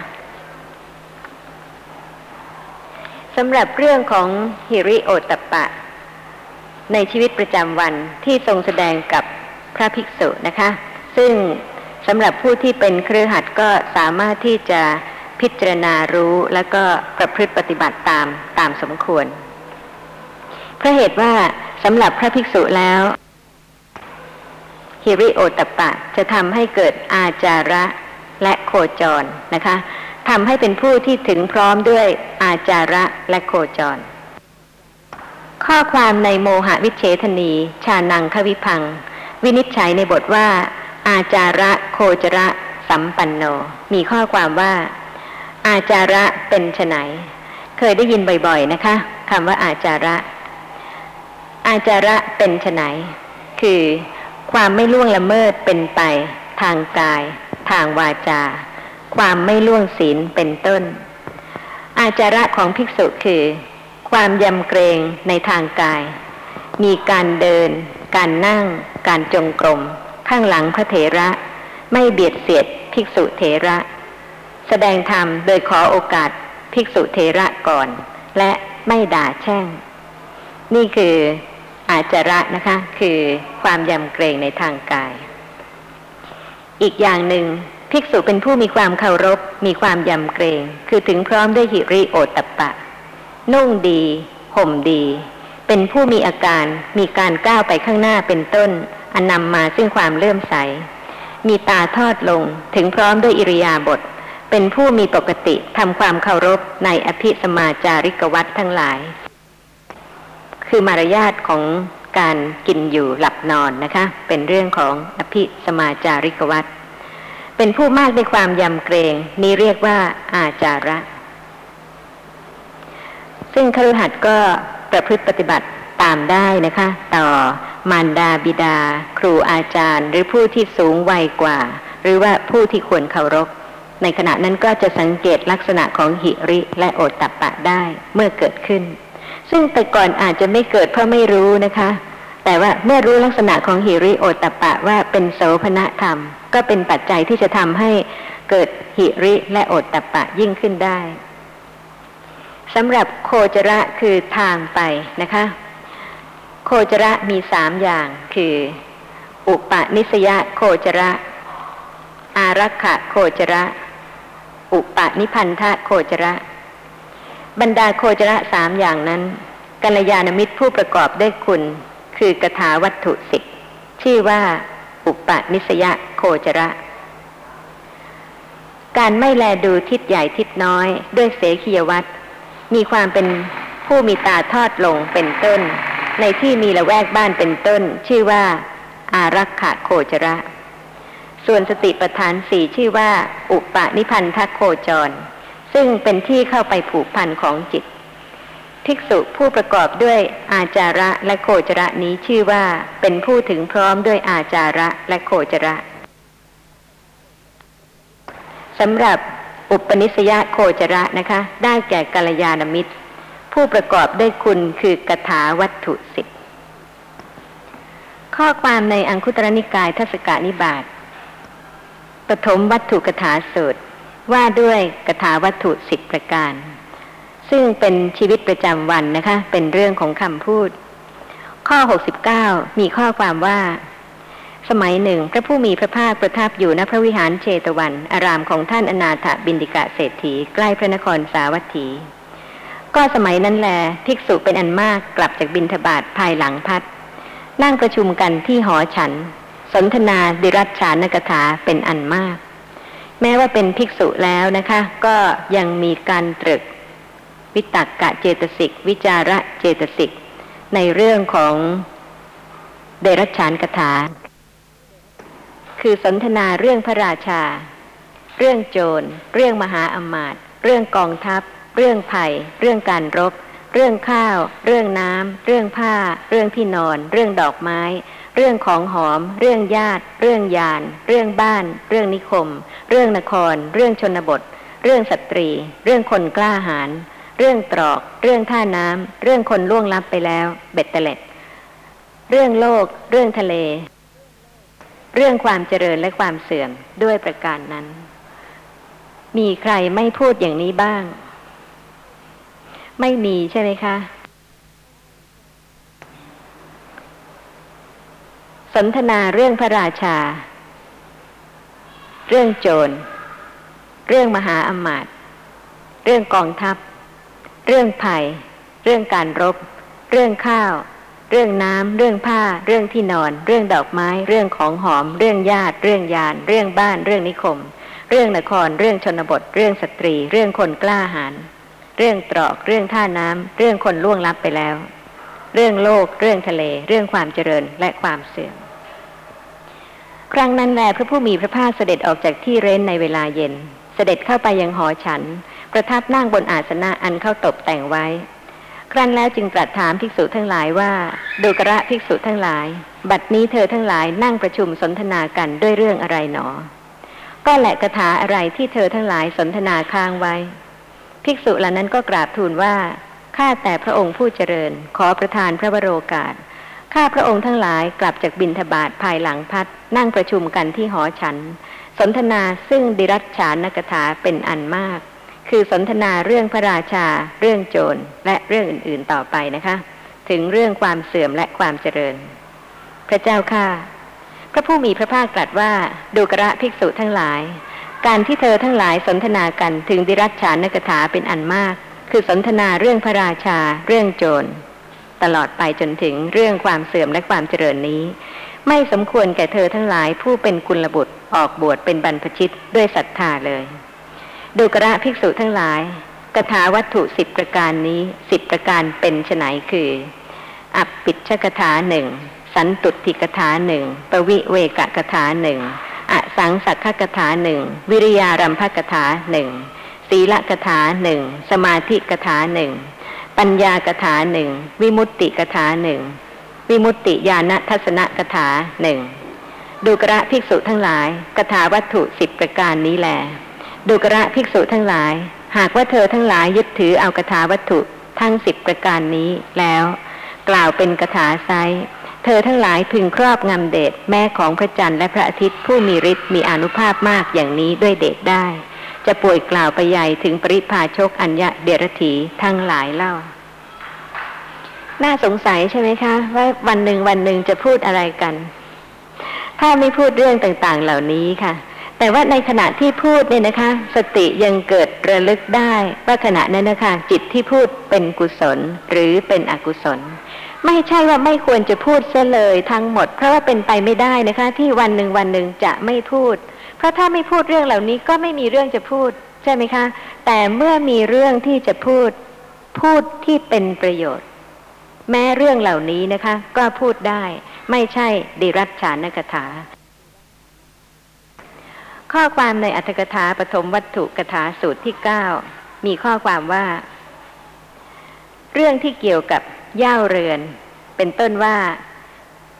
สำหรับเรื่องของหิริโอตตัปปะ ในชีวิตประจำวันที่ทรงแสดงกับพระภิกษุนะคะ ซึ่ง สำหรับผู้ที่เป็นเครือขัดก็สามารถที่จะพพิจารณารู้แล้วก็ประพฤติปฏิบัติตามตามสมควรเพราะเหตุว่าสำหรับพระภิกษุแล้วฮิริโอตปะจะทำให้เกิดอาจาระและโคจรนะคะทำให้เป็นผู้ที่ถึงพร้อมด้วยอาจาระและโคจร ข้อความในโมหะวิเชทนี ชานังควิพัง วินิจฉัยในบทว่า อาจาระโคจระสัมปันโน มีข้อความว่า อาจาระเป็นไนเคยได้ยินบ่อยๆนะคะคำว่าอาจาระ อาจาระเป็นไนคือความไม่ล่วงละเมิดเป็นไป ทางกาย ทางวาจา ความไม่ล่วงศีลเป็นต้น อาจาระของภิกษุคือ ความยำเกรงในทางกาย มีการเดิน การนั่ง การจงกรม ข้างหลังพระเถระ ไม่เบียดเสียดภิกษุเถระ แสดงธรรมโดยขอโอกาสภิกษุเถระก่อน และไม่ด่าแช่ง นี่คืออาจาระนะคะ คือความยำเกรงในทางกาย อีกอย่างหนึ่งภิกษุเป็นผู้มีความเคารพ มีความยำเกรง คือถึงพร้อมด้วยหิริโอตตปปะ นุ่งดี ห่มดี เป็นผู้มีอาการ มีการก้าวไปข้างหน้าเป็นต้น อันนำมาซึ่งความเลื่อมใส มีตาทอดลงถึงพร้อมด้วยอิริยาบถเป็นผู้มีปกติทำความเคารพในอภิสมาจาริกวัตทั้งหลาย คือมารยาทของการกินอยู่หลับนอนนะคะ เป็นเรื่องของอภิสมาจาริกวัตเป็นผู้มากในความยำเกรงนี้เรียกว่าอาจาระ ซึ่งคฤหัสถ์ก็ประพฤติปฏิบัติ ตามได้นะคะ ต่อมารดาบิดา ครูอาจารย์ หรือผู้ที่สูงวัยกว่า หรือว่าผู้ที่ควรเคารพ ในขณะนั้นก็จะสังเกตลักษณะของหิริและโอตตัปปะได้เมื่อเกิดขึ้น ซึ่งแต่ก่อนอาจจะไม่เกิดเพราะไม่รู้นะคะ แต่ว่าเมื่อรู้ลักษณะของหิริโอตตัปปะว่าเป็นโสภณธรรม ก็เป็นปัจจัยที่จะทำให้เกิดหิริและโอตตัปปะยิ่งขึ้นได้สำหรับโคจระคือทางไปนะคะ โคจระมีสามอย่างคือ อุปนิสยโคจระ อารักขะโคจระ อุปนิพันธะโคจระ บรรดาโคจระสามอย่างนั้นกัลยาณมิตรผู้ประกอบด้วยคุณ คือกถาวัตถุสิบชื่อว่าอุปนิสยโคจระ การไม่แลดูทิศใหญ่ทิศน้อยด้วยเสขียวัตมีความเป็นผู้มีตาทอดลงเป็นต้น ในที่มีละแวกบ้านเป็นต้น ชื่อว่า อารักขะโคจระ ส่วนสติปัฏฐานสี่ชื่อว่า อุปนิพันธโคจร ซึ่งเป็นที่เข้าไปผูกพันของจิต ภิกษุผู้ประกอบด้วยอาจาระและโคจระนี้ชื่อว่าเป็นผู้ถึงพร้อมด้วยอาจาระและโคจระสำหรับอุปนิสยโคจระนะคะ ได้แก่กัลยาณมิตร ผู้ประกอบด้วยคุณคือกถาวัตถุสิบข้อความในอังคุตรนิกายทศกานิบาตปฐมวัตถุกถาสูตรว่าด้วยกถาวัตถุสิบประการ ซึ่งเป็นชีวิตประจำวันนะคะ เป็นเรื่องของคำพูด ข้อ 69 มีข้อความว่า สมัยหนึ่ง พระผู้มีพระภาคประทับอยู่ณพระวิหารเชตวัน อารามของท่านอนาถบินดิกะเศรษฐีใกล้พระนครสาวัตถี ก็สมัยนั้นแลภิกษุเป็นอันมากกลับจากบินทบาทภายหลังพัด นั่งประชุมกันที่หอฉัน สนทนาดิรัชฉานกถาเป็นอันมาก แม้ว่าเป็นภิกษุแล้วนะคะ ก็ยังมีการตรึก วิตักกะเจตสิก วิจาระเจตสิก ในเรื่องของเดรัจฉานกถา คือสนทนาเรื่องพระราชา เรื่องโจร เรื่องมหาอมาตย์เรื่องกองทัพ เรื่องภัย เรื่องการรบ เรื่องข้าว เรื่องน้ำ เรื่องผ้า เรื่องที่นอน เรื่องดอกไม้ เรื่องของหอม เรื่องญาติ เรื่องยาน เรื่องบ้าน เรื่องนิคม เรื่องนคร เรื่องชนบท เรื่องสตรี เรื่องคนกล้าหาญเรื่องตรอก เรื่องท่าน้ำ เรื่องคนล่วงลับไปแล้ว เบ็ดเตล็ด เรื่องโลก เรื่องทะเล เรื่องความเจริญและความเสื่อมด้วยประการนั้น มีใครไม่พูดอย่างนี้บ้าง ไม่มีใช่ไหมคะ สนทนาเรื่องพระราชา เรื่องโจร เรื่องมหาอมาตย์เรื่องกองทัพ เรื่องภัย เรื่องการรบ เรื่องข้าว เรื่องน้ำ เรื่องผ้า เรื่องที่นอน เรื่องดอกไม้ เรื่องของหอม เรื่องญาติ เรื่องยาน เรื่องบ้าน เรื่องนิคม เรื่องนคร เรื่องชนบท เรื่องสตรี เรื่องคนกล้าหาญ เรื่องตรอกเรื่องท่าน้ำเรื่องคนล่วงลับไปแล้ว เรื่องโลก เรื่องทะเล เรื่องความเจริญและความเสื่อมครั้งนั้นแลพระผู้มีพระภาคเสด็จออกจากที่เร้นในเวลาเย็น เสด็จเข้าไปยังหอฉัน ประทับนั่งบนอาสนะอันเข้าตกแต่งไว้ ครั้นแล้วจึงตรัสถามภิกษุทั้งหลายว่าดูกระภิกษุทั้งหลาย บัดนี้เธอทั้งหลายนั่งประชุมสนทนากันด้วยเรื่องอะไรหนอ ก็แหละคาถาอะไรที่เธอทั้งหลายสนทนาค้างไว้ ภิกษุเหล่านั้นก็กราบทูลว่า ข้าแต่พระองค์ผู้เจริญ ขอประทานพระวโรกาส ข้าพระองค์ทั้งหลายกลับจากบินทบาทภายหลังพัด นั่งประชุมกันที่หอฉัน สนทนาซึ่งดิรัชฉานกถาเป็นอันมาก คือสนทนาเรื่องพระราชา เรื่องโจร และเรื่องอื่นๆต่อไปนะคะ ถึงเรื่องความเสื่อมและความเจริญ พระเจ้าข้าพระผู้มีพระภาคตรัสว่าดูกระภิกษุทั้งหลาย การที่เธอทั้งหลายสนทนากันถึงดิรัชฉานกถาเป็นอันมาก คือสนทนาเรื่องพระราชา เรื่องโจร ตลอดไปจนถึงเรื่องความเสื่อมและความเจริญนี้ ไม่สมควรแก่เธอทั้งหลายผู้เป็นกุลบุตรออกบวชเป็นบรรพชิตด้วยศรัทธาเลย ดูกระภิกษุทั้งหลายกถาวัตถุสิบประการนี้สิบประการเป็นไฉนคือ อัปปิชกถาหนึ่งสันตุติกถาหนึ่งปวิเวกกถาหนึ่ง อสังสักขกถาหนึ่งวิริยารัมภกถาหนึ่งศีลกถาหนึ่งสมาธิกถาหนึ่งปัญญากถาหนึ่งวิมุตติกถาหนึ่งวิมุตติญาณทัศนกถาหนึ่งดูกระภิกษุทั้งหลายกถาวัตถุสิบประการนี้แลดูกระภิกษุทั้งหลาย หากว่าเธอทั้งหลายยึดถือเอากถาวัตถุทั้งสิบประการนี้แล้ว กล่าวเป็นกถาไซ เธอทั้งหลายพึงครอบงำเดชแม่ของพระจันทร์และพระอาทิตย์ผู้มีฤทธิ์มีอนุภาพมากอย่างนี้ด้วยเดชได้ จะป่วยกล่าวไปใหญ่ถึงปริพาชกอัญญะเดรถีทั้งหลายเล่า น่าสงสัยใช่ไหมคะ ว่าวันหนึ่งวันหนึ่งจะพูดอะไรกัน ถ้าไม่พูดเรื่องต่างๆเหล่านี้ค่ะ แต่ว่าในขณะที่พูดเนี่ยนะคะ สติยังเกิดระลึกได้ว่าขณะนั้นนะคะจิตที่พูดเป็นกุศลหรือเป็นอกุศล ไม่ใช่ว่าไม่ควรจะพูดเสียเลยทั้งหมด เพราะว่าเป็นไปไม่ได้นะคะ ที่วันหนึ่งวันหนึ่งจะไม่พูด เพราะถ้าไม่พูดเรื่องเหล่านี้ก็ไม่มีเรื่องจะพูด ใช่ไหมคะ แต่เมื่อมีเรื่องที่จะพูด พูดที่เป็นประโยชน์ แม้เรื่องเหล่านี้นะคะ ก็พูดได้ ไม่ใช่ดิรัชฉานกถา ข้อความในอัตถกถาปฐมวัตถุกถาสูตรที่เก้ามีข้อความว่า เรื่องที่เกี่ยวกับ ย่าเรือน เป็นต้นว่า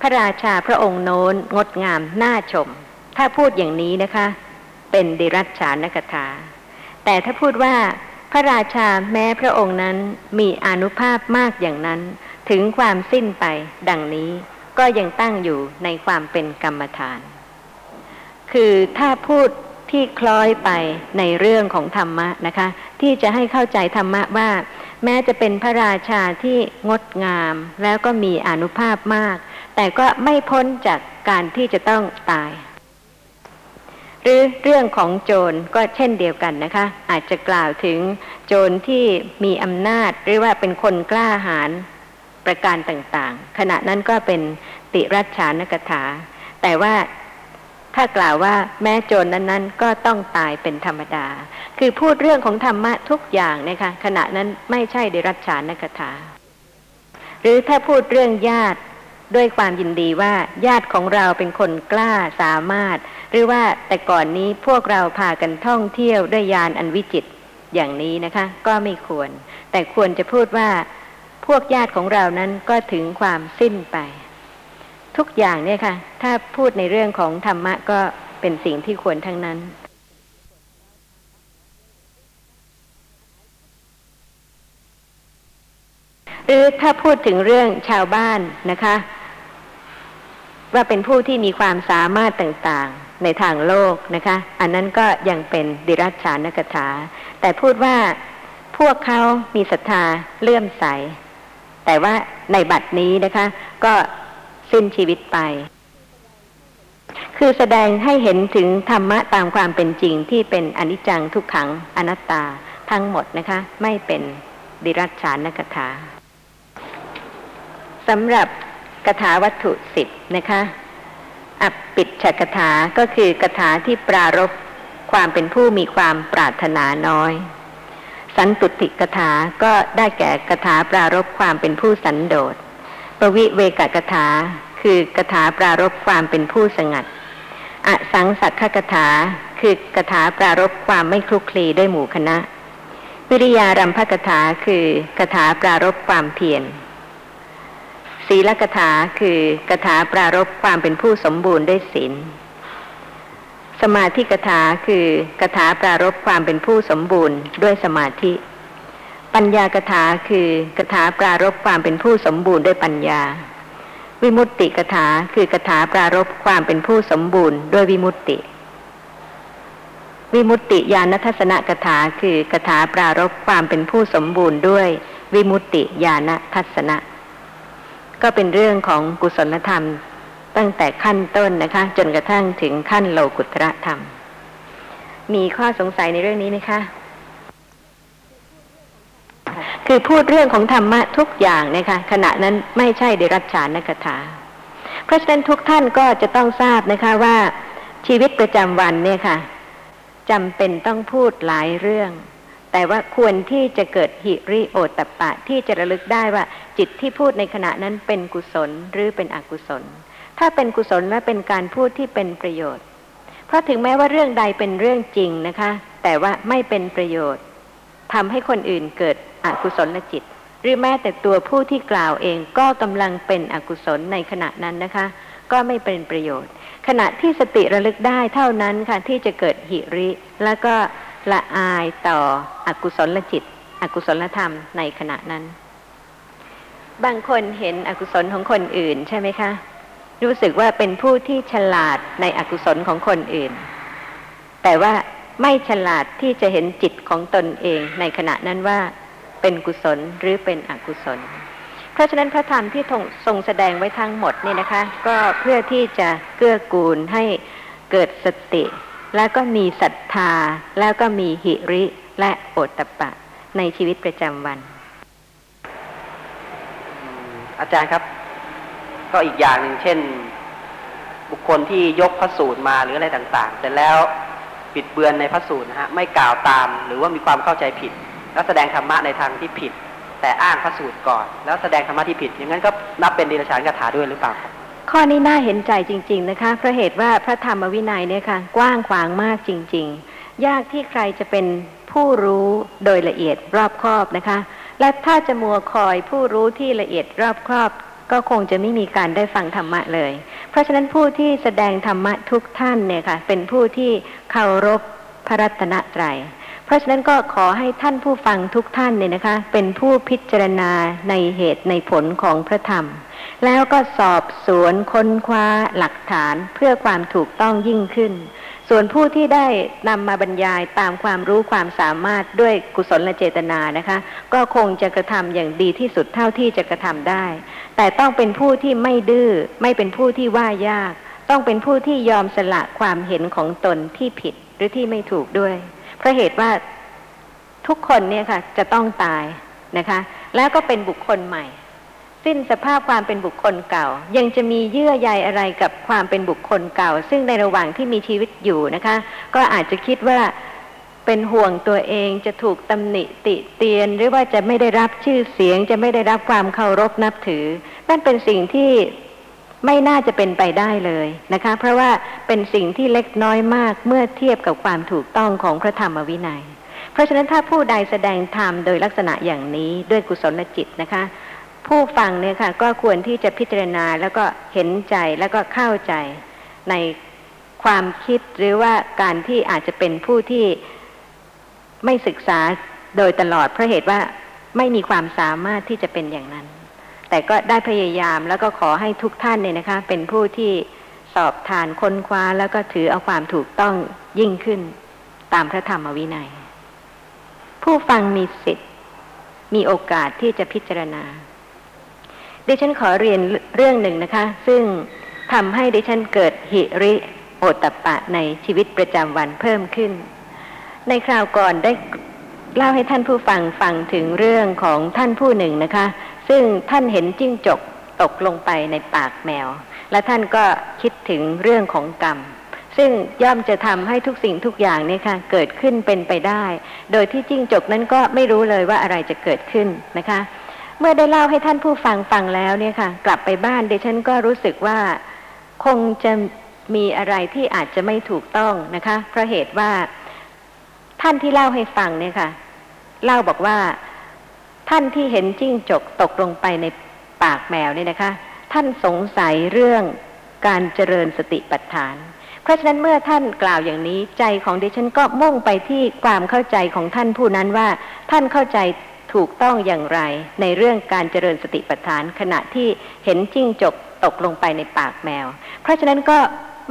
พระราชาพระองค์โน้นงดงามน่าชม ถ้าพูดอย่างนี้นะคะ เป็นดิรัชฉานกถา แต่ถ้าพูดว่าพระราชาแม้พระองค์นั้นมีอนุภาพมากอย่างนั้น ถึงความสิ้นไปดังนี้ก็ยังตั้งอยู่ในความเป็นกรรมฐาน คือถ้าพูดที่คล้อยไปในเรื่องของธรรมะนะคะ ที่จะให้เข้าใจธรรมะว่า แม้จะเป็นพระราชาที่งดงาม แล้วก็มีอนุภาพมาก แต่ก็ไม่พ้นจากการที่จะต้องตาย หรือเรื่องของโจรก็เช่นเดียวกันนะคะ อาจจะกล่าวถึงโจรที่มีอำนาจ หรือว่าเป็นคนกล้าหาญประการต่างๆ ขณะนั้นก็เป็นติรัชานกถา แต่ว่า ถ้ากล่าวว่าแม้โจรนั้นๆ ก็ต้องตายเป็นธรรมดา คือพูดเรื่องของธรรมะทุกอย่างนะคะขณะนั้นไม่ใช่เดรัจฉานกถา หรือถ้าพูดเรื่องญาติด้วยความยินดีว่าญาติของเราเป็นคนกล้าสามารถ หรือว่าแต่ก่อนนี้พวกเราพากันท่องเที่ยวด้วยยานอันวิจิตอย่างนี้นะคะ ก็ไม่ควร แต่ควรจะพูดว่าพวกญาติของเรานั้นก็ถึงความสิ้นไป ทุกอย่างเนี่ยค่ะ ถ้าพูดในเรื่องของธรรมะก็เป็นสิ่งที่ควรทั้งนั้นหรือถ้าพูดถึงเรื่องชาวบ้านนะคะ ว่าเป็นผู้ที่มีความสามารถต่างๆในทางโลกนะคะ อันนั้นก็ยังเป็นดิรัชฉานกถา แต่พูดว่าพวกเขามีศรัทธาเลื่อมใส แต่ว่าในบัดนี้นะคะ ก็ สิ้นชีวิตไป คือแสดงให้เห็นถึงธรรมะตามความเป็นจริงที่เป็นอนิจจังทุกขังอนัตตาทั้งหมดนะคะ ไม่เป็นดิรัจฉานกถาสำหรับกถาวัตถุสิบนะคะอปิดฉกถาก็คือกถาที่ปรารบความเป็นผู้มีความปรารถนาน้อย สันตุติกถาก็ได้แก่กถาปรารบความเป็นผู้สันโดษ ปวิเวกกถา คือกถาปรารบความเป็นผู้สงัด อสังสักขกถา คือกถาปรารบความไม่คลุกคลีด้วยหมู่คณะ วิริยารัมภกถาคือกถาปรารบความเพียรศีลกถาคือกถาปรารบความเป็นผู้สมบูรณ์ด้วยศีลสมาธิกถาคือกถาปรารบความเป็นผู้สมบูรณ์ด้วยสมาธิ ปัญญากถาคือกถาปรารบความเป็นผู้สมบูรณ์ด้วยปัญญา วิมุตติกถาคือกถาปรารบความเป็นผู้สมบูรณ์ด้วยวิมุตติ วิมุตติญาณทัศนกถาคือกถาปรารบความเป็นผู้สมบูรณ์ด้วยวิมุตติญาณทัศนะ ก็เป็นเรื่องของกุศลธรรม ตั้งแต่ขั้นต้นนะคะ จนกระทั่งถึงขั้นโลกุตระธรรม มีข้อสงสัยในเรื่องนี้ไหมคะ คือพูดเรื่องของธรรมะทุกอย่างนะคะขณะนั้นไม่ใช่เดรัจฉานกถา เพราะฉะนั้นทุกท่านก็จะต้องทราบนะคะว่าชีวิตประจำวันเนี่ยค่ะจำเป็นต้องพูดหลายเรื่อง แต่ว่าควรที่จะเกิดหิริโอตตปปะ ที่จะระลึกได้ว่าจิตที่พูดในขณะนั้นเป็นกุศลหรือเป็นอกุศล ถ้าเป็นกุศลและเป็นการพูดที่เป็นประโยชน์ เพราะถึงแม้ว่าเรื่องใดเป็นเรื่องจริงนะคะ แต่ว่าไม่เป็นประโยชน์ทำให้คนอื่นเกิด อกุศลจิต หรือแม้แต่ตัวผู้ที่กล่าวเองก็กำลังเป็นอกุศลในขณะนั้นนะคะ ก็ไม่เป็นประโยชน์ ขณะที่สติระลึกได้เท่านั้นค่ะที่จะเกิดหิริ แล้วก็ละอายต่ออกุศลจิต อกุศลธรรมในขณะนั้น บางคนเห็นอกุศลของคนอื่นใช่ไหมคะ รู้สึกว่าเป็นผู้ที่ฉลาดในอกุศลของคนอื่น แต่ว่าไม่ฉลาดที่จะเห็นจิตของตนเองในขณะนั้นว่า เป็นกุศลหรือเป็นอกุศล เพราะฉะนั้นพระธรรมที่ทรงแสดงไว้ทั้งหมดนี่นะคะ ก็เพื่อที่จะเกื้อกูลให้เกิดสติ แล้วก็มีศรัทธา แล้วก็มีหิริและโอตตปปะในชีวิตประจำวัน อาจารย์ครับ ก็อีกอย่างหนึ่งเช่น บุคคลที่ยกพระสูตรมาหรืออะไรต่าง ๆ แต่แล้วปิดเบือนในพระสูตรนะฮะไม่กล่าวตามหรือว่ามีความเข้าใจผิด แล้วแสดงธรรมะในทางที่ผิด แต่อ้างพระสูตรก่อน แล้วแสดงธรรมะที่ผิด อย่างนั้นก็นับเป็นดีลฉานคาถาด้วยหรือเปล่า ข้อนี้น่าเห็นใจจริง ๆ นะคะ เพราะเหตุว่าพระธรรมวินัยเนี่ยค่ะกว้างขวางมากจริง ๆ ยากที่ใครจะเป็นผู้รู้โดยละเอียดรอบครอบนะคะ และถ้าจะมัวคอยผู้รู้ที่ละเอียดรอบครอบ ก็คงจะไม่มีการได้ฟังธรรมะเลย เพราะฉะนั้นผู้ที่แสดงธรรมะทุกท่านเนี่ยค่ะ เป็นผู้ที่เคารพพระรัตนตรัย ราะฉะนั้นก็ขอให้ท่านผู้ฟังทุกท่านเนี่ยนะคะ เป็นผู้พิจารณาในเหตุในผลของพระธรรม แล้วก็สอบสวนค้นคว้าหลักฐานเพื่อความถูกต้องยิ่งขึ้น ส่วนผู้ที่ได้นำมาบรรยายตามความรู้ความสามารถด้วยกุศลเจตนานะคะ ก็คงจะกระทำอย่างดีที่สุดเท่าที่จะกระทำได้ แต่ต้องเป็นผู้ที่ไม่ดื้อไม่เป็นผู้ที่ว่ายาก ต้องเป็นผู้ที่ยอมสละความเห็นของตนที่ผิดหรือที่ไม่ถูกด้วย เพราะเหตุว่าทุกคนเนี่ยค่ะ จะต้องตายนะคะ แล้วก็เป็นบุคคลใหม่ สิ้นสภาพความเป็นบุคคลเก่า ยังจะมีเยื่อใยอะไรกับความเป็นบุคคลเก่า ซึ่งในระหว่างที่มีชีวิตอยู่นะคะ ก็อาจจะคิดว่าเป็นห่วงตัวเองจะถูกตำหนิติเตียน หรือว่าจะไม่ได้รับชื่อเสียง จะไม่ได้รับความเคารพนับถือนั่นเป็นสิ่งที่ ไม่น่าจะเป็นไปได้เลยนะคะ เพราะว่าเป็นสิ่งที่เล็กน้อยมากเมื่อเทียบกับความถูกต้องของพระธรรมวินัย เพราะฉะนั้นถ้าผู้ใดแสดงธรรมโดยลักษณะอย่างนี้ด้วยกุศลจิตนะคะ ผู้ฟังเนี่ยค่ะก็ควรที่จะพิจารณาแล้วก็เห็นใจแล้วก็เข้าใจในความคิดหรือว่าการที่อาจจะเป็นผู้ที่ไม่ศึกษาโดยตลอดเพราะเหตุว่าไม่มีความสามารถที่จะเป็นอย่างนั้น แต่ก็ได้พยายามแล้วก็ขอให้ทุกท่านเนี่ยนะคะ เป็นผู้ที่สอบทานค้นคว้าแล้วก็ถือเอาความถูกต้องยิ่งขึ้น ตามพระธรรมวินัย ผู้ฟังมีสิทธิ์ มีโอกาสที่จะพิจารณา ดิฉันขอเรียนเรื่องหนึ่งนะคะ ซึ่งทำให้ดิฉันเกิดหิริโอตปะในชีวิตประจำวันเพิ่มขึ้น ในคราวก่อนได้เล่าให้ท่านผู้ฟังฟังถึงเรื่องของท่านผู้หนึ่งนะคะ ซึ่งท่านเห็นจิ้งจกตกลงไปในปากแมว และท่านก็คิดถึงเรื่องของกรรม ซึ่งย่อมจะทำให้ทุกสิ่งทุกอย่างเนี่ยค่ะเกิดขึ้นเป็นไปได้ โดยที่จิ้งจกนั้นก็ไม่รู้เลยว่าอะไรจะเกิดขึ้นนะคะ เมื่อได้เล่าให้ท่านผู้ฟังฟังแล้วเนี่ยค่ะ กลับไปบ้านดิฉันก็รู้สึกว่าคงจะมีอะไรที่อาจจะไม่ถูกต้องนะคะ เพราะเหตุว่าท่านที่เล่าให้ฟังเนี่ยค่ะ เล่าบอกว่า ท่านที่เห็นจิ้งจกตกลงไปในปากแมวเนี่ยนะคะ ท่านสงสัยเรื่องการเจริญสติปัฏฐาน เพราะฉะนั้นเมื่อท่านกล่าวอย่างนี้ใจของดิฉันก็มุ่งไปที่ความเข้าใจของท่านผู้นั้นว่า ท่านเข้าใจถูกต้องอย่างไร ในเรื่องการเจริญสติปัฏฐาน ขณะที่เห็นจิ้งจกตกลงไปในปากแมว เพราะฉะนั้นก็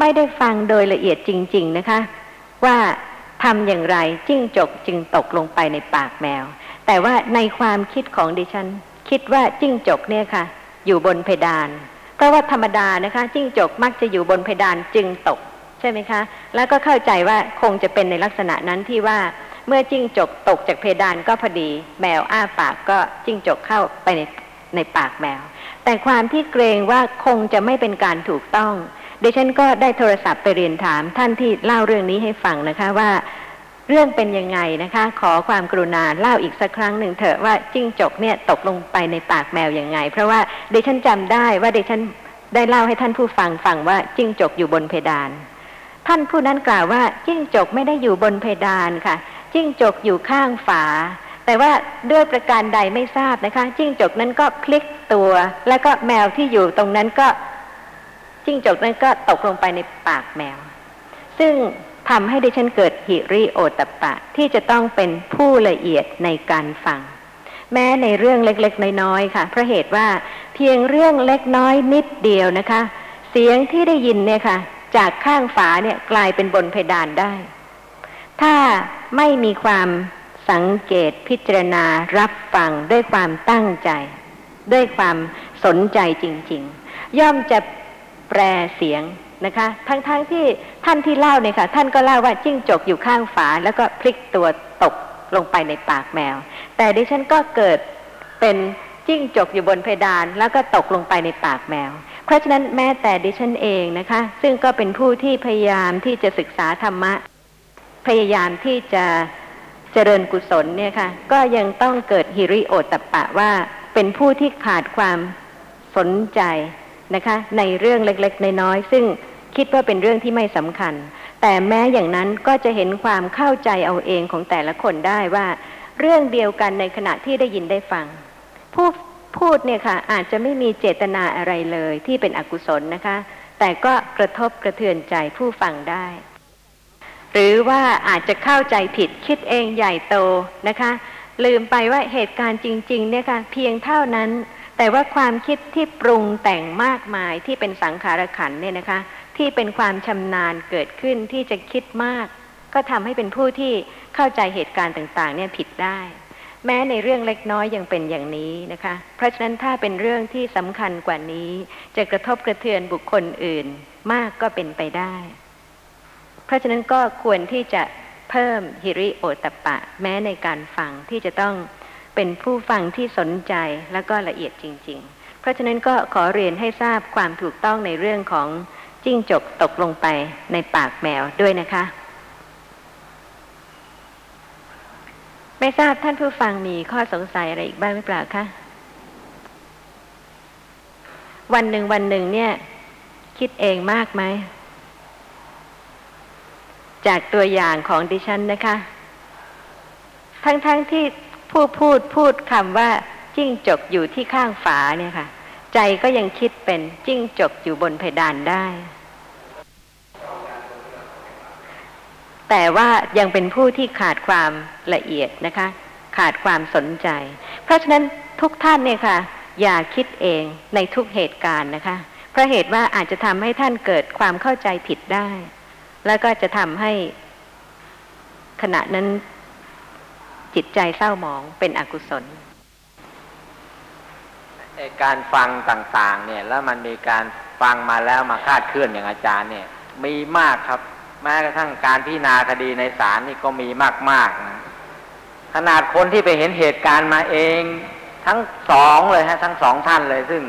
ไม่ได้ฟังโดยละเอียดจริง ๆนะคะ ว่าทำอย่างไรจิ้งจกจึงตกลงไปในปากแมว แต่ว่าในความคิดของดิฉัน คิดว่าจิ้งจกเนี่ยค่ะ อยู่บนเพดาน เพราะว่าธรรมดานะคะ จิ้งจกมักจะอยู่บนเพดานจึงตก ใช่ไหมคะ แล้วก็เข้าใจว่าคงจะเป็นในลักษณะนั้นที่ว่าเมื่อจิ้งจกตกจากเพดานก็พอดี แมวอ้าปากก็จิ้งจกเข้าไปในในปากแมว แต่ความที่เกรงว่าคงจะไม่เป็นการถูกต้องดิฉันก็ได้โทรศัพท์ไปเรียนถามท่านที่เล่าเรื่องนี้ให้ฟังนะคะว่า เรื่องเป็นยังไงนะคะ ขอความกรุณาเล่าอีกสักครั้งหนึ่งเถอะว่าจิ้งจกเนี่ยตกลงไปในปากแมวยังไง เพราะว่าดิฉันจำได้ว่าดิฉันได้เล่าให้ท่านผู้ฟังฟังว่าจิ้งจกอยู่บนเพดาน ท่านผู้นั้นกล่าวว่าจิ้งจกไม่ได้อยู่บนเพดานค่ะ จิ้งจกอยู่ข้างฝา แต่ว่าด้วยประการใดไม่ทราบนะคะ จิ้งจกนั้นก็พลิกตัว แล้วก็แมวที่อยู่ตรงนั้นก็จิ้งจกนั้นก็ตกลงไปในปากแมว ซึ่ง ทำให้ดิฉันเกิดหิริโอตปะที่จะต้องเป็นผู้ละเอียดในการฟัง แม้ในเรื่องเล็กๆ น้อยๆค่ะ เพราะเหตุว่าเพียงเรื่องเล็กน้อยนิดเดียวนะคะ เสียงที่ได้ยินเนี่ยค่ะ จากข้างฝาเนี่ยกลายเป็นบนเพดานได้ ถ้าไม่มีความสังเกตพิจารณารับฟังด้วยความตั้งใจ ด้วยความสนใจจริง ๆ ย่อมจะแปลเสียง นะคะ ทั้งๆทที่ท่านที่เล่าเนี่ยค่ะ ท่านก็เล่าว่าจิ้งจกอยู่ข้างฝา แล้วก็พลิกตัวตกลงไปในปากแมว แต่ดิฉันก็เกิดเป็นจิ้งจกอยู่บนเพดาน แล้วก็ตกลงไปในปากแมว เพราะฉะนั้นแม้แต่ดิฉันเองนะคะ ซึ่งก็เป็นผู้ที่พยายามที่จะศึกษาธรรมะ พยายามที่จะเจริญกุศลเนี่ยค่ะ ก็ยังต้องเกิดฮิริโอตปปะว่าเป็นผู้ที่ขาดความสนใจนะคะในเรื่องเล็กๆ น้อยๆซึ่ง คิดว่าเป็นเรื่องที่ไม่สำคัญ แต่แม้อย่างนั้นก็จะเห็นความเข้าใจเอาเองของแต่ละคนได้ว่า เรื่องเดียวกันในขณะที่ได้ยินได้ฟัง ผู้พูดเนี่ยค่ะอาจจะไม่มีเจตนาอะไรเลยที่เป็นอกุศลนะคะ แต่ก็กระทบกระเทือนใจผู้ฟังได้ หรือว่าอาจจะเข้าใจผิดคิดเองใหญ่โตนะคะ ลืมไปว่าเหตุการณ์จริง ๆ เนี่ยค่ะเพียงเท่านั้น แต่ว่าความคิดที่ปรุงแต่งมากมายที่เป็นสังขารขันเนี่ยนะคะ ที่เป็นความชำนาญเกิดขึ้นที่จะคิดมาก ก็ทำให้เป็นผู้ที่เข้าใจเหตุการณ์ต่างๆ เนี่ยผิดได้ แม้ในเรื่องเล็กน้อยยังเป็นอย่างนี้นะคะ เพราะฉะนั้นถ้าเป็นเรื่องที่สำคัญกว่านี้ จะกระทบกระเทือนบุคคลอื่น มากก็เป็นไปได้ เพราะฉะนั้นก็ควรที่จะเพิ่มฮิริโอตปปะแม้ในการฟังที่จะต้องเป็นผู้ฟังที่สนใจแล้วก็ละเอียดจริง ๆ เพราะฉะนั้นก็ขอเรียนให้ทราบความถูกต้องในเรื่องของ จิ้งจกตกลงไปในปากแมวด้วยนะคะ ไม่ทราบท่านผู้ฟังมีข้อสงสัยอะไรอีกบ้างหรือเปล่าคะวันหนึ่งวันหนึ่งเนี่ย คิดเองมากไหม จากตัวอย่างของดิฉันนะคะ ทั้งๆทที่ผู้พูดพูดคำว่าจิ้งจกอยู่ที่ข้างฝาเนี่ยค่ะ ใจก็ยังคิดเป็นจิ้งจกอยู่บนเพดานได้ แต่ว่ายังเป็นผู้ที่ขาดความละเอียดนะคะ ขาดความสนใจ เพราะฉะนั้นทุกท่านเนี่ยค่ะ อย่าคิดเองในทุกเหตุการณ์นะคะเพราะเหตุว่าอาจจะทำให้ท่านเกิดความเข้าใจผิดได้ แล้วก็จะทำให้ขณะนั้นจิตใจเศร้าหมองเป็นอกุศล การฟังต่าง ๆ เนี่ย แล้วมันมีการฟังมาแล้วมาคาดเคลื่อนอย่างอาจารย์เนี่ย มีมากครับ แม้กระทั่งการพิจารณาคดีในศาลนี่ก็มีมากๆนะขนาดคนที่ไปเห็นเหตุการณ์มาเอง ทั้งสองเลยฮะ ทั้งสองท่านเลย ซึ่ง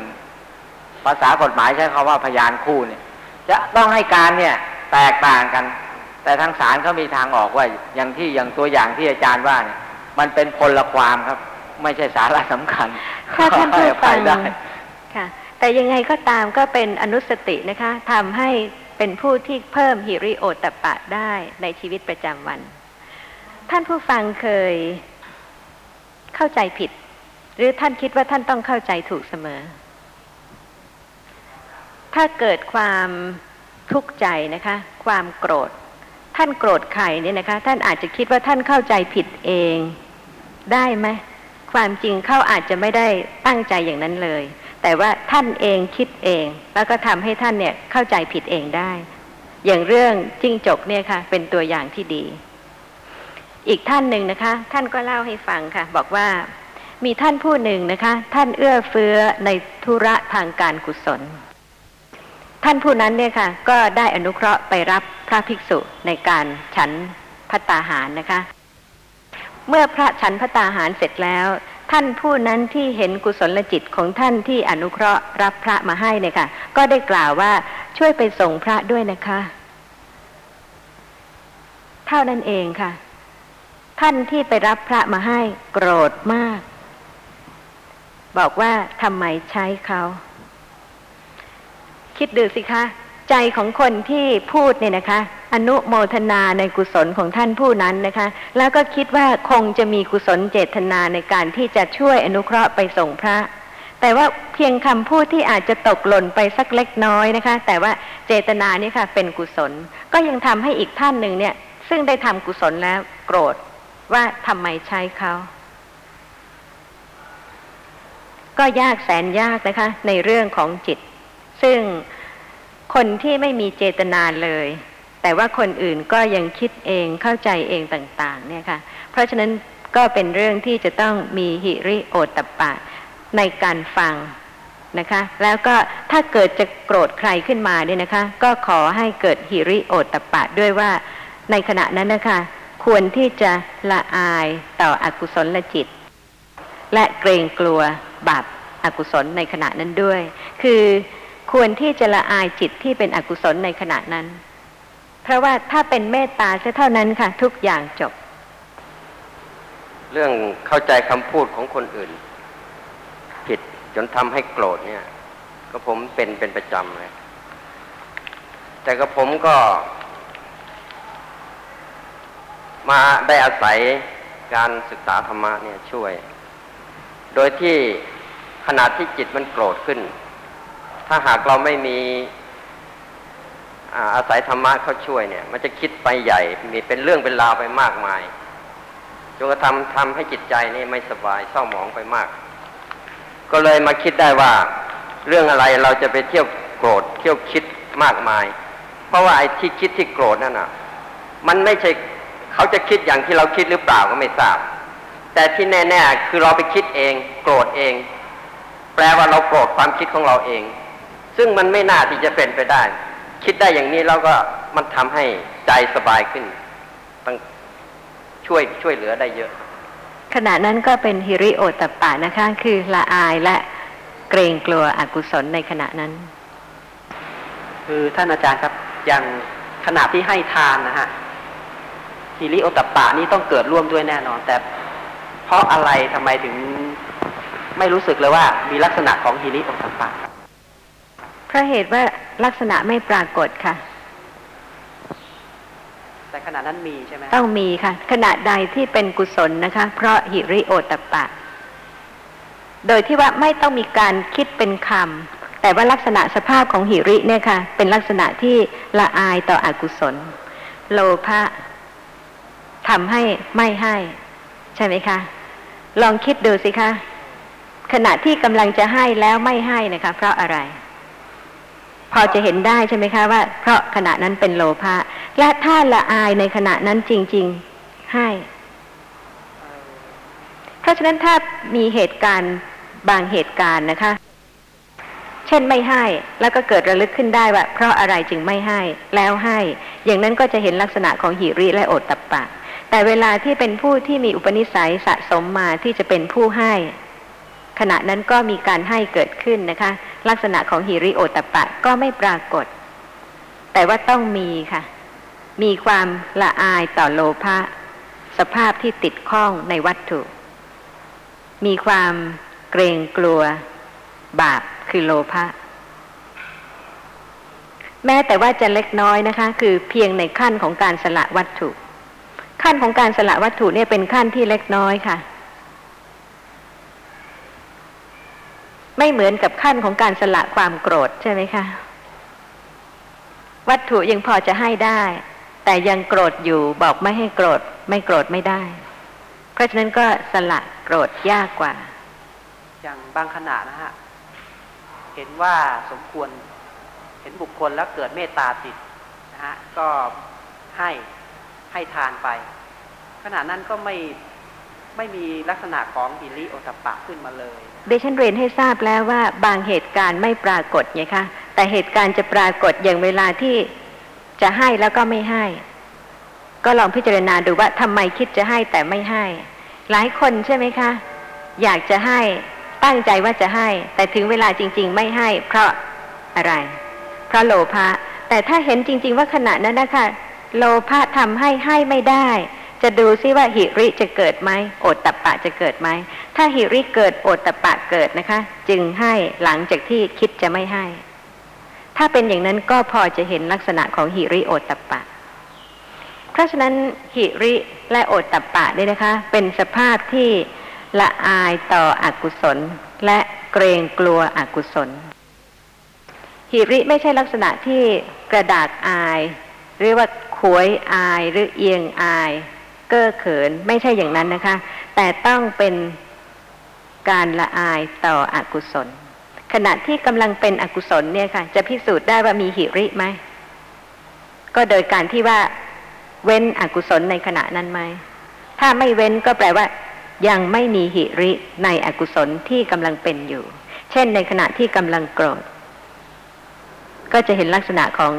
ภาษากฎหมายใช้คำว่าพยานคู่เนี่ย จะต้องให้การเนี่ยแตกต่างกัน แต่ทางศาลเขามีทางออกว่าอย่างที่อย่างตัวอย่างที่อาจารย์ว่าเนี่ย มันเป็นพลความครับ ไม่ใช่สาระสำคัญถ้าท่านผู้ให้อภัฟัยงได้ค่ะ แต่ยังไงก็ตามก็เป็นอนุสตินะคะทำให้เป็นผู้ที่เพิ่มหิริโอตตปปะได้ในชีวิตประจำวัน ท่านผู้ฟังเคยเข้าใจผิด หรือท่านคิดว่าท่านต้องเข้าใจถูกเสมอ ถ้าเกิดความทุกข์ใจนะคะ ความโกรธ ท่านโกรธใครเนี่ยนะคะ ท่านอาจจะคิดว่าท่านเข้าใจผิดเองได้ไหม ความจริงเขาอาจจะไม่ได้ตั้งใจอย่างนั้นเลย แต่ว่าท่านเองคิดเอง แล้วก็ทำให้ท่านเนี่ยเข้าใจผิดเองได้ อย่างเรื่องจิ้งจกเนี่ยค่ะ เป็นตัวอย่างที่ดี อีกท่านหนึ่งนะคะ ท่านก็เล่าให้ฟังค่ะ บอกว่ามีท่านผู้หนึ่งนะคะ ท่านเอื้อเฟื้อในธุระทางการกุศล ท่านผู้นั้นเนี่ยค่ะ ก็ได้อนุเคราะห์ไปรับพระภิกษุในการฉันพัตตาหารนะคะ เมื่อพระฉันพระตาหารเสร็จแล้ว ท่านผู้นั้นที่เห็นกุศลจิตของท่านที่อนุเคราะห์รับพระมาให้เนี่ยค่ะ ก็ได้กล่าวว่าช่วยไปส่งพระด้วยนะคะ เท่านั้นเองค่ะ ท่านที่ไปรับพระมาให้โกรธมาก บอกว่าทำไมใช้เขา คิดดูสิคะ ใจของคนที่พูดเนี่ยนะคะ อนุโมทนาในกุศลของท่านผู้นั้นนะคะ แล้วก็คิดว่าคงจะมีกุศลเจตนาในการที่จะช่วยอนุเคราะห์ไปส่งพระ แต่ว่าเพียงคำพูดที่อาจจะตกหล่นไปสักเล็กน้อยนะคะ แต่ว่าเจตนานี่ค่ะ เป็นกุศล ก็ยังทำให้อีกท่านหนึ่งเนี่ย ซึ่งได้ทำกุศลแล้วโกรธว่าทำไมใช้เขาก็ยากแสนยากนะคะ ในเรื่องของจิต ซึ่ง คนที่ไม่มีเจตนาเลย แต่ว่าคนอื่นก็ยังคิดเองเข้าใจเองต่าง ๆ เนี่ยค่ะ เพราะฉะนั้นก็เป็นเรื่องที่จะต้องมีหิริโอตตปปะในการฟังนะคะ แล้วก็ถ้าเกิดจะโกรธใครขึ้นมาเนี่ยนะคะ ก็ขอให้เกิดหิริโอตตปปะด้วยว่าในขณะนั้นนะคะ ควรที่จะละอายต่ออกุศลจิต และเกรงกลัวบาปอากุศลในขณะนั้นด้วย คือ ควรที่จะละอายจิตที่เป็นอกุศลในขณะนั้น เพราะว่าถ้าเป็นเมตตาเสียเท่านั้นค่ะ ทุกอย่างจบ เรื่องเข้าใจคำพูดของคนอื่น ผิดจนทำให้โกรธเนี่ย ก็ผมเป็นเป็นประจำเลย แต่ก็ผมก็ มาได้อาศัยการศึกษาธรรมะเนี่ยช่วย โดยที่ขณะที่จิตมันโกรธขึ้น ถ้าหากเราไม่มีอาศัยธรรมะเข้าช่วยเนี่ย มันจะคิดไปใหญ่ มีเป็นเรื่องเป็นราวไปมากมายจนกระทำทำให้จิตใจนี่ไม่สบายเศร้าหมองไปมาก ก็เลยมาคิดได้ว่า เรื่องอะไรเราจะไปเที่ยวโกรธเที่ยวคิดมากมาย เพราะว่าไอ้ที่คิดที่โกรธนั่นน่ะ มันไม่ใช่เขาจะคิดอย่างที่เราคิดหรือเปล่าก็ไม่ทราบ แต่ที่แน่ ๆ คือเราไปคิดเอง โกรธเอง แปลว่าเราโกรธความคิดของเราเอง ซึ่งมันไม่น่าที่จะเป็นไปได้ คิดได้อย่างนี้แล้วก็มันทำให้ใจสบายขึ้นต้องช่วยช่วยเหลือได้เยอะ ขณะนั้นก็เป็นหิริโอตตัปปะนะคะคือละอายและเกรงกลัวอกุศลในขณะนั้น คือท่านอาจารย์ครับอย่างขณะที่ให้ทานนะฮะหิริโอตตัปปะนี่ต้องเกิดร่วมด้วยแน่นอน แต่เพราะอะไรทำไมถึงไม่รู้สึกเลยว่ามีลักษณะของหิริโอตตัปปะครับ เพราะเหตุว่าลักษณะไม่ปรากฏค่ะ แต่ขณะนั้นมีใช่ไหมต้องมีค่ะ ขณะใดที่เป็นกุศลนะคะ เพราะหิริโอตตปปะ โดยที่ว่าไม่ต้องมีการคิดเป็นคำแต่ว่าลักษณะสภาพของหิริเนี่ยค่ะ เป็นลักษณะที่ละอายต่ออกุศล โลภะทำให้ไม่ให้ ใช่ไหมคะ ลองคิดดูสิคะขณะที่กำลังจะให้แล้วไม่ให้นะคะ เพราะอะไร พอจะเห็นได้ใช่ไหมคะว่า เพราะขณะนั้นเป็นโลภะและถ้าละอายในขณะนั้นจริง ๆ ให้ เพราะฉะนั้นถ้ามีเหตุการณ์บางเหตุการณ์นะคะ เช่นไม่ให้ แล้วก็เกิดระลึกขึ้นได้ว่าเพราะอะไรจึงไม่ให้ แล้วให้ อย่างนั้นก็จะเห็นลักษณะของหิริและโอตตัปปะ แต่เวลาที่เป็นผู้ที่มีอุปนิสัยสะสมมาที่จะเป็นผู้ให้ ขณะนั้นก็มีการให้เกิดขึ้นนะคะ ลักษณะของหิริโอตปปะก็ไม่ปรากฏ แต่ว่าต้องมีค่ะ มีความละอายต่อโลภะสภาพที่ติดข้องในวัตถุ มีความเกรงกลัว บาปคือโลภะแม้แต่ว่าจะเล็กน้อยนะคะ คือเพียงในขั้นของการสละวัตถุ ขั้นของการสละวัตถุเนี่ยเป็นขั้นที่เล็กน้อยค่ะ ไม่เหมือนกับขั้นของการสละความโกรธใช่ไหมคะ วัตถุยังพอจะให้ได้ แต่ยังโกรธอยู่บอกไม่ให้โกรธ ไม่โกรธไม่ได้ เพราะฉะนั้นก็สละโกรธยากกว่า อย่างบางขณะนะฮะ เห็นว่าสมควรเห็นบุคคลแล้วเกิดเมตตาจิตนะฮะก็ให้ให้ทานไป ขณะนั้นก็ไม่ ไม่มีลักษณะของหิริโอตปปะขึ้นมาเลยเดชันเรียนให้ทราบแล้วว่าบางเหตุการณ์ไม่ปรากฏไงคะ แต่เหตุการณ์จะปรากฏอย่างเวลาที่จะให้แล้วก็ไม่ให้ ก็ลองพิจารณาดูว่าทำไมคิดจะให้แต่ไม่ให้ หลายคนใช่ไหมคะ อยากจะให้ตั้งใจว่าจะให้ แต่ถึงเวลาจริง ๆ ไม่ให้ เพราะอะไรเพราะโลภะแต่ถ้าเห็นจริง ๆ ว่าขณะนั้นนะคะโลภะทำให้ให้ไม่ได้ จะดูซิว่าหิริจะเกิดไหมโอตตปปะจะเกิดไหมถ้าหิริเกิดโอตตปปะเกิดนะคะ จึงให้หลังจากที่คิดจะไม่ให้ ถ้าเป็นอย่างนั้นก็พอจะเห็นลักษณะของหิริโอตตปปะ เพราะฉะนั้นหิริและโอตตปปะนี่นะคะ เป็นสภาพที่ละอายต่ออกุศล และเกรงกลัวอกุศลหิริไม่ใช่ลักษณะที่กระดากอาย หรือว่าขวยอายหรือเอียงอาย เก้อเขินไม่ใช่อย่างนั้นนะคะ แต่ต้องเป็นการละอายต่ออกุศล ขณะที่กำลังเป็นอกุศลเนี่ยค่ะ จะพิสูจน์ได้ว่ามีหิริไหมก็โดยการที่ว่าเว้นอกุศลในขณะนั้นไหมถ้าไม่เว้นก็แปลว่า ยังไม่มีหิริในอกุศลที่กำลังเป็นอยู่ เช่นในขณะที่กำลังโกรธก็จะเห็นลักษณะของ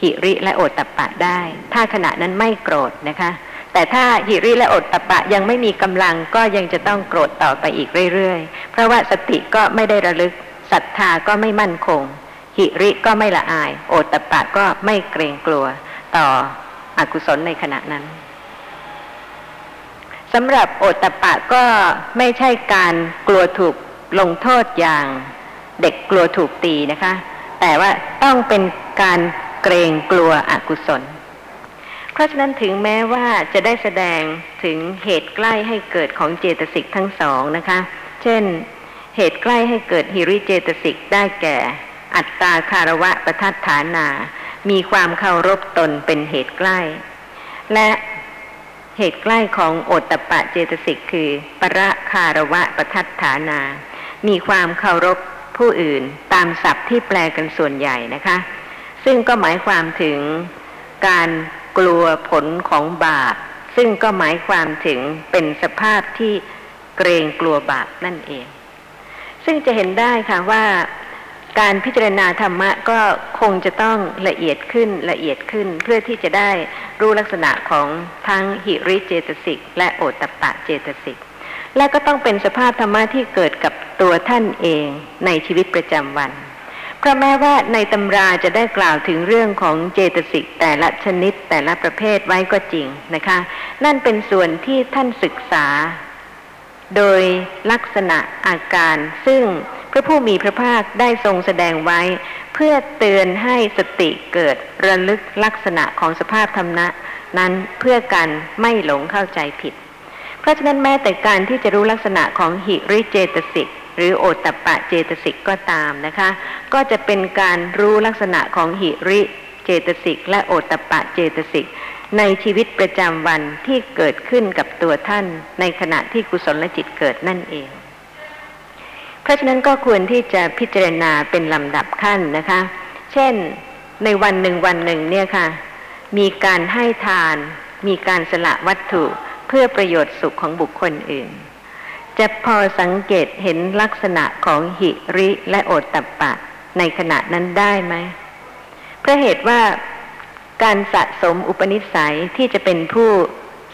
หิริและโอตตัปปะได้ ถ้าขณะนั้นไม่โกรธนะคะ แต่ถ้าหิริและอตตัปะยังไม่มีกำลังก็ยังจะต้องโกรธต่อไปอีกเรื่อยๆ เพราะว่าสติก็ไม่ได้ระลึกศรัทธาก็ไม่มั่นคง หิริก็ไม่ละอาย โอตตัปะก็ไม่เกรงกลัวต่ออกุศลในขณะนั้นสำหรับโอตตปปะก็ไม่ใช่การกลัวถูกลงโทษอย่างเด็กกลัวถูกตีนะคะ แต่ว่าต้องเป็นการเกรงกลัวอกุศล เพราะฉะนั้นถึงแม้ว่าจะได้แสดงถึงเหตุใกล้ให้เกิดของเจตสิกทั้งสองนะคะ เช่น เหตุใกล้ให้เกิดฮิริเจตสิกได้แก่ อัตตาคารวะประทัดฐานา มีความเคารพตนเป็นเหตุใกล้ และเหตุใกล้ของโอตตปปะเจตสิกคือ ประคารวะประทัดฐานา มีความเคารพผู้อื่นตามศัพท์ที่แปลกันส่วนใหญ่นะคะ ซึ่งก็หมายความถึงการ กลัวผลของบาป ซึ่งก็หมายความถึงเป็นสภาพที่เกรงกลัวบาปนั่นเอง ซึ่งจะเห็นได้ค่ะว่าการพิจารณาธรรมะก็คงจะต้องละเอียดขึ้นละเอียดขึ้น เพื่อที่จะได้รู้ลักษณะของทั้งหิริเจตสิก และโอตตปปะเจตสิก และก็ต้องเป็นสภาพธรรมะที่เกิดกับตัวท่านเองในชีวิตประจำวัน เพราะแม้ว่าในตำราจะได้กล่าวถึงเรื่องของเจตสิกแต่ละชนิดแต่ละประเภทไว้ก็จริงนะคะ นั่นเป็นส่วนที่ท่านศึกษา โดยลักษณะอาการซึ่งพระผู้มีพระภาคได้ทรงแสดงไว้ เพื่อเตือนให้สติเกิดระลึกลักษณะของสภาพธรรมนะนั้นเพื่อกันไม่หลงเข้าใจผิด เพราะฉะนั้นแม้แต่การที่จะรู้ลักษณะของหิริเจตสิก หรือโอตตปปะเจตสิกก็ตามนะคะ ก็จะเป็นการรู้ลักษณะของหิริเจตสิกและโอตตปปะเจตสิกในชีวิตประจำวันที่เกิดขึ้นกับตัวท่านในขณะที่กุศลจิตเกิดนั่นเอง เพราะฉะนั้นก็ควรที่จะพิจารณาเป็นลำดับขั้นนะคะ เช่นในวันหนึ่งวันหนึ่งเนี่ยค่ะ มีการให้ทาน มีการสละวัตถุเพื่อประโยชน์สุขของบุคคลอื่น จะพอสังเกตเห็นลักษณะของหิริและโอตตัปปะในขณะนั้นได้ไหมเพราะเหตุว่าการสะสมอุปนิสัยที่จะเป็นผู้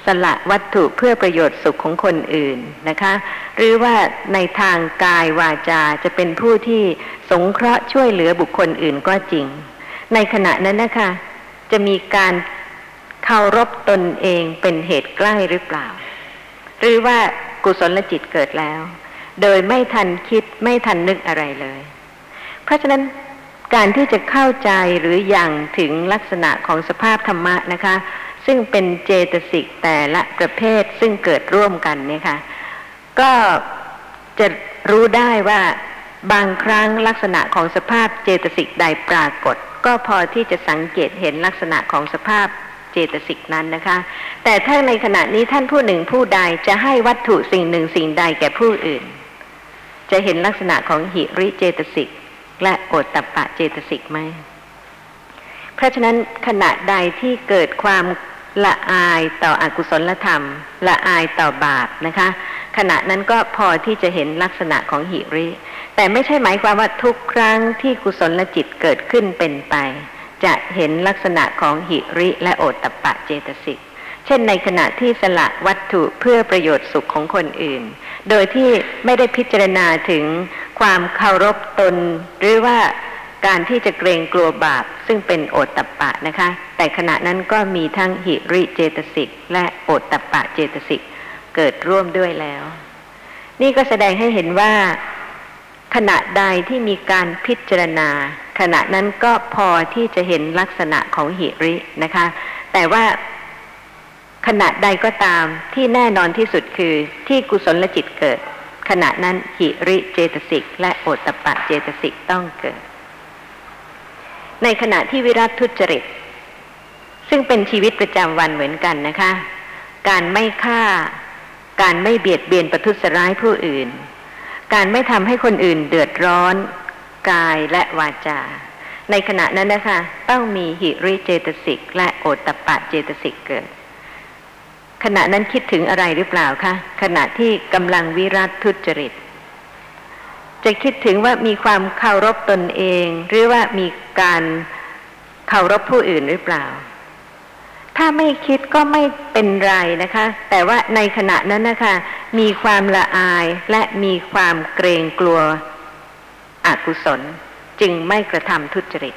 สละวัตถุเพื่อประโยชน์สุขของคนอื่นนะคะ หรือว่าในทางกายวาจาจะเป็นผู้ที่สงเคราะห์ช่วยเหลือบุคคลอื่นก็จริง ในขณะนั้นนะคะ จะมีการเคารพตนเองเป็นเหตุใกล้หรือเปล่า หรือว่า กุศลจิตเกิดแล้ว โดยไม่ทันคิดไม่ทันนึกอะไรเลย เพราะฉะนั้นการที่จะเข้าใจหรืออย่างถึงลักษณะของสภาพธรรมะนะคะ ซึ่งเป็นเจตสิกแต่ละประเภทซึ่งเกิดร่วมกันเนี่ยค่ะ ก็จะรู้ได้ว่าบางครั้งลักษณะของสภาพเจตสิกใดปรากฏ ก็พอที่จะสังเกตเห็นลักษณะของสภาพ เจตสิกนั้นนะคะ แต่ถ้าในขณะนี้ท่านผู้หนึ่งผู้ใดจะให้วัตถุสิ่งหนึ่งสิ่งใดแก่ผู้อื่น จะเห็นลักษณะของหิริเจตสิกและโอตตปปะเจตสิกไหมเพราะฉะนั้นขณะใดที่เกิดความละอายต่ออกุศลธรรม ละอายต่อบาปนะคะ ขณะนั้นก็พอที่จะเห็นลักษณะของหิริ แต่ไม่ใช่หมายความว่าทุกครั้งที่กุศลจิตเกิดขึ้นเป็นไป จะเห็นลักษณะของหิริและโอตตปปะเจตสิก เช่นในขณะที่สละวัตถุเพื่อประโยชน์สุขของคนอื่น โดยที่ไม่ได้พิจารณาถึงความเคารพตน หรือว่าการที่จะเกรงกลัวบาปซึ่งเป็นโอตตปปะนะคะ แต่ขณะนั้นก็มีทั้งหิริเจตสิก และโอตตปะเจตสิกเกิดร่วมด้วยแล้ว นี่ก็แสดงให้เห็นว่าขณะใดที่มีการพิจารณา ขณะนั้นก็พอที่จะเห็นลักษณะของหิรินะคะ แต่ว่าขณะใดก็ตามที่แน่นอนที่สุดคือที่กุศลจิตเกิด ขณะนั้นหิริเจตสิก และโอตตปปะเจตสิกต้องเกิด ในขณะที่วิรัตทุจริต ซึ่งเป็นชีวิตประจำวันเหมือนกันนะคะ การไม่ฆ่า การไม่เบียดเบียนประทุษร้ายผู้อื่น การไม่ทำให้คนอื่นเดือดร้อน กายและวาจา ในขณะนั้นนะคะ ต้องมีหิริเจตสิก และโอตตปปะเจตสิกเกิด ขณะนั้นคิดถึงอะไรหรือเปล่าคะขณะที่กำลังวิรัตทุจริต จะคิดถึงว่ามีความเคารพตนเอง หรือว่ามีการเคารพผู้อื่นหรือเปล่าถ้าไม่คิดก็ไม่เป็นไรนะคะ แต่ว่าในขณะนั้นนะคะ มีความละอายและมีความเกรงกลัว อกุศลจึงไม่กระทำทุจริต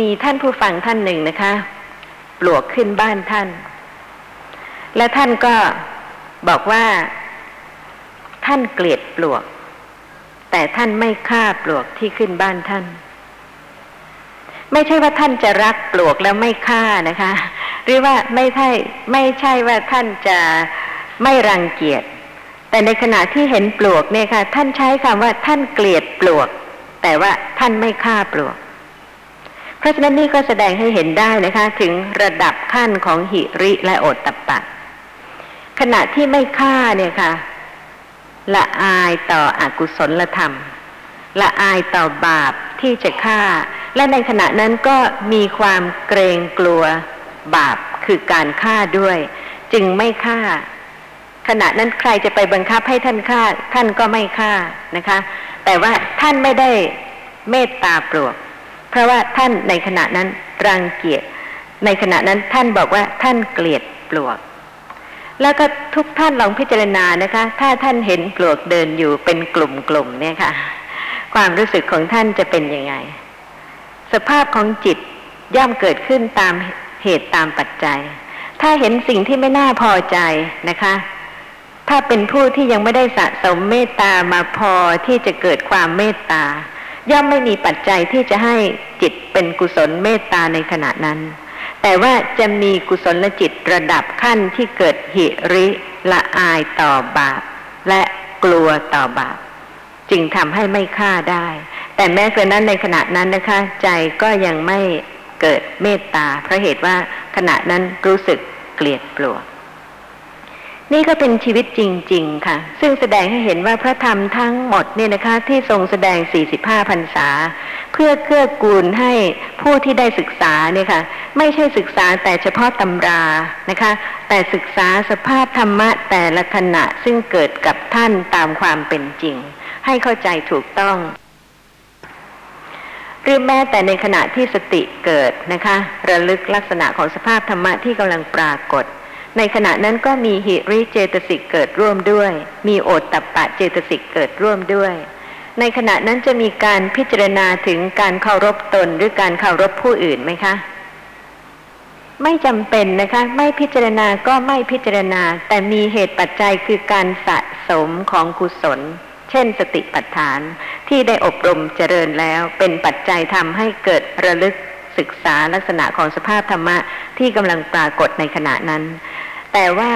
มีท่านผู้ฟังท่านหนึ่งนะคะ ปลวกขึ้นบ้านท่าน และท่านก็บอกว่า ท่านเกลียดปลวก แต่ท่านไม่ฆ่าปลวกที่ขึ้นบ้านท่าน ไม่ใช่ว่าท่านจะรักปลวกแล้วไม่ฆ่านะคะ หรือว่าไม่ใช่ไม่ใช่ว่าท่านจะไม่รังเกียจ แต่ในขณะที่เห็นปลวกเนี่ยค่ะ ท่านใช้คำว่าท่านเกลียดปลวก แต่ว่าท่านไม่ฆ่าปลวก เพราะฉะนั้นนี่ก็แสดงให้เห็นได้นะคะ ถึงระดับขั้นของหิริและโอตตปปะ ขณะที่ไม่ฆ่าเนี่ยค่ะ ละอายต่ออกุศลธรรม ละอายต่อบาปที่จะฆ่า และในขณะนั้นก็มีความเกรงกลัวบาปคือการฆ่าด้วย จึงไม่ฆ่า ขณะนั้นใครจะไปบังคับให้ท่านฆ่า ท่านก็ไม่ฆ่านะคะ แต่ว่าท่านไม่ได้เมตตาปลวก เพราะว่าท่านในขณะนั้นรังเกียจในขณะนั้นท่านบอกว่าท่านเกลียดปลวก แล้วก็ทุกท่านลองพิจารณานะคะ ถ้าท่านเห็นปลวกเดินอยู่เป็นกลุ่มๆเนี่ยค่ะ ความรู้สึกของท่านจะเป็นยังไง สภาพของจิตย่อมเกิดขึ้นตามเหตุตามปัจจัย ถ้าเห็นสิ่งที่ไม่น่าพอใจนะคะ ถ้าเป็นผู้ที่ยังไม่ได้สะสมเมตตามาพอที่จะเกิดความเมตตา ย่อมไม่มีปัจจัยที่จะให้จิตเป็นกุศลเมตตาในขณะนั้น แต่ว่าจะมีกุศลจิตระดับขั้นที่เกิดหิริละอายต่อบาป และกลัวต่อบาปจึงทำให้ไม่ฆ่าได้ แต่แม้กระนั้นในขณะนั้นนะคะ ใจก็ยังไม่เกิดเมตตาเพราะเหตุว่าขณะนั้นรู้สึกเกลียดกลัว นี่ก็เป็นชีวิตจริง ๆ ค่ะ ซึ่งแสดงให้เห็นว่าพระธรรมทั้งหมดเนี่ยนะคะ ที่ทรงแสดง 45พรรษา เพื่อเกื้อกูลให้ผู้ที่ได้ศึกษาเนี่ยค่ะ ไม่ใช่ศึกษาแต่เฉพาะตำรานะคะ แต่ศึกษาสภาพธรรมะแต่ละขณะซึ่งเกิดกับท่านตามความเป็นจริง ให้เข้าใจถูกต้องรือแม้แต่ในขณะที่สติเกิดนะคะ ระลึกลักษณะของสภาพธรรมะที่กำลังปรากฏ ในขณะนั้นก็มีหิริเจตสิกเกิดร่วมด้วย มีโอตตัปปะเจตสิกเกิดร่วมด้วย ในขณะนั้นจะมีการพิจารณาถึงการเคารพตนหรือการเคารพผู้อื่นไหมคะ ไม่จำเป็นนะคะ ไม่พิจารณาก็ไม่พิจารณา แต่มีเหตุปัจจัยคือการสะสมของกุศล เช่นสติปัฏฐานที่ได้อบรมเจริญแล้วเป็นปัจจัยทำให้เกิดระลึกศึกษาลักษณะของสภาพธรรมะที่กำลังปรากฏในขณะนั้น แต่ว่า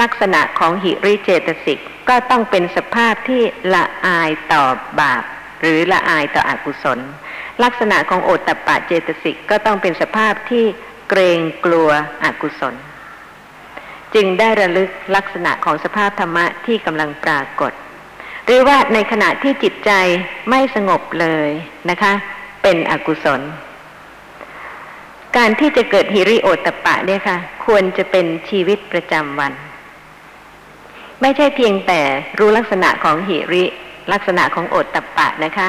ลักษณะของหิริเจตสิกก็ต้องเป็นสภาพที่ละอายต่อบาป หรือละอายต่ออกุศล ลักษณะของโอตตปปะเจตสิกก็ต้องเป็นสภาพที่เกรงกลัวอกุศล จึงได้ระลึกลักษณะของสภาพธรรมะที่กำลังปรากฏ หรือว่าในขณะที่จิตใจไม่สงบเลยนะคะ เป็นอกุศล การที่จะเกิดฮิริโอตตปปะเนี่ยค่ะ ควรจะเป็นชีวิตประจำวัน ไม่ใช่เพียงแต่รู้ลักษณะของหิริ ลักษณะของโอตตปปะนะคะ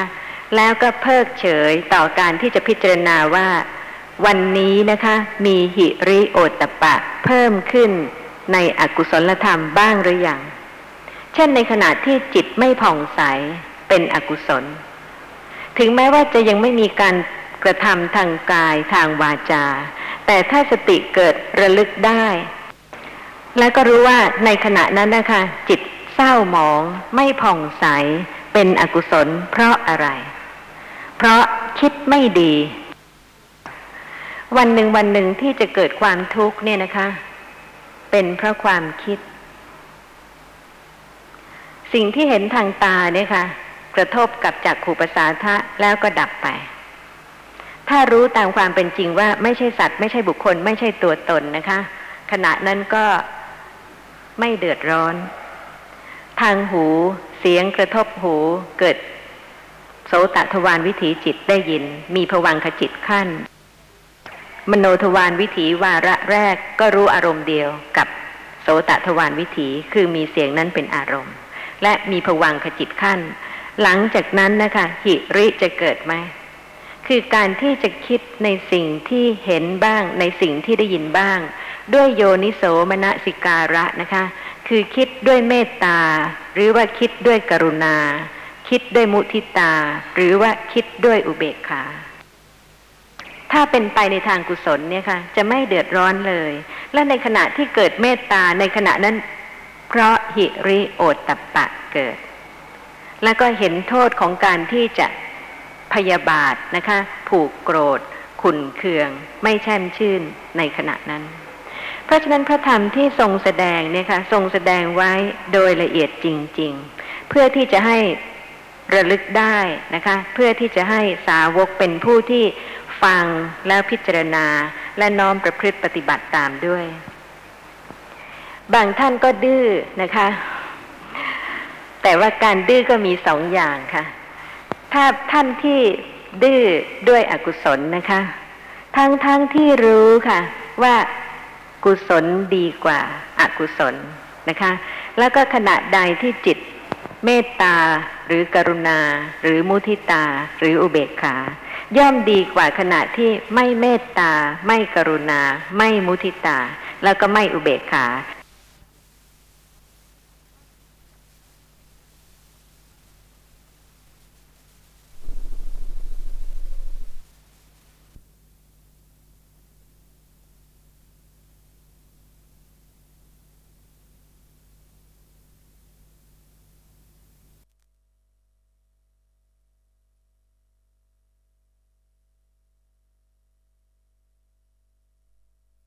แล้วก็เพิกเฉยต่อการที่จะพิจารณาว่า วันนี้นะคะ มีหิริโอตตปปะเพิ่มขึ้นในอกุศลธรรมบ้างหรือยังเช่นในขณะที่จิตไม่ผ่องใสเป็นอกุศล ถึงแม้ว่าจะยังไม่มีการ กระทำทางกายทางวาจา แต่ถ้าสติเกิดระลึกได้ แล้วก็รู้ว่าในขณะนั้นนะคะ จิตเศร้าหมองไม่ผ่องใสเป็นอกุศลเพราะอะไร เพราะคิดไม่ดี วันหนึ่งวันหนึ่งที่จะเกิดความทุกข์เนี่ยนะคะ เป็นเพราะความคิด สิ่งที่เห็นทางตาเนี่ยค่ะ กระทบกับจักขู่ประสาทะแล้วก็ดับไป ถ้ารู้ตามความเป็นจริงว่าไม่ใช่สัตว์ ไม่ใช่บุคคล ไม่ใช่ตัวตนนะคะ ขณะนั้นก็ไม่เดือดร้อน ทางหูเสียงกระทบหูเกิดโสตทวารวิถีจิตได้ยิน มีผวังขจิตขั้น มโนทวารวิถีวาระแรกก็รู้อารมณ์เดียวกับโสตทวารวิถีคือมีเสียงนั้นเป็นอารมณ์ และมีผวังขจิตขั้น หลังจากนั้นนะคะหิริจะเกิดไหม คือการที่จะคิดในสิ่งที่เห็นบ้าง ในสิ่งที่ได้ยินบ้าง ด้วยโยนิโสมนสิการะนะคะ คือคิดด้วยเมตตา หรือว่าคิดด้วยกรุณา คิดด้วยมุทิตา หรือว่าคิดด้วยอุเบกขาถ้าเป็นไปในทางกุศลเนี่ยค่ะ จะไม่เดือดร้อนเลย และในขณะที่เกิดเมตตาในขณะนั้น เพราะหิริโอตตัปปะเกิด แล้วก็เห็นโทษของการที่จะ พยาบาทนะคะ ผูกโกรธ ขุนเคือง ไม่แช่มชื่นในขณะนั้น เพราะฉะนั้นพระธรรมที่ทรงแสดงเนี่ยค่ะทรงแสดงไว้โดยละเอียดจริง ๆ เพื่อที่จะให้ระลึกได้นะคะ เพื่อที่จะให้สาวกเป็นผู้ที่ฟังแล้วพิจารณาและน้อมประพฤติปฏิบัติตามด้วย บางท่านก็ดื้อนะคะ แต่ว่าการดื้อก็มีสองอย่างค่ะ ถ้าท่านที่ดื้อด้วยอกุศลนะคะ ทั้งทั้งที่รู้ค่ะ ว่ากุศลดีกว่าอากุศลนะคะ แล้วก็ขณะใดที่จิตเมตตาหรือกรุณา หรือมุทิตา หรืออุเบกขา ย่อมดีกว่าขณะที่ไม่เมตตา ไม่กรุณา ไม่มุทิตา แล้วก็ไม่อุเบกขา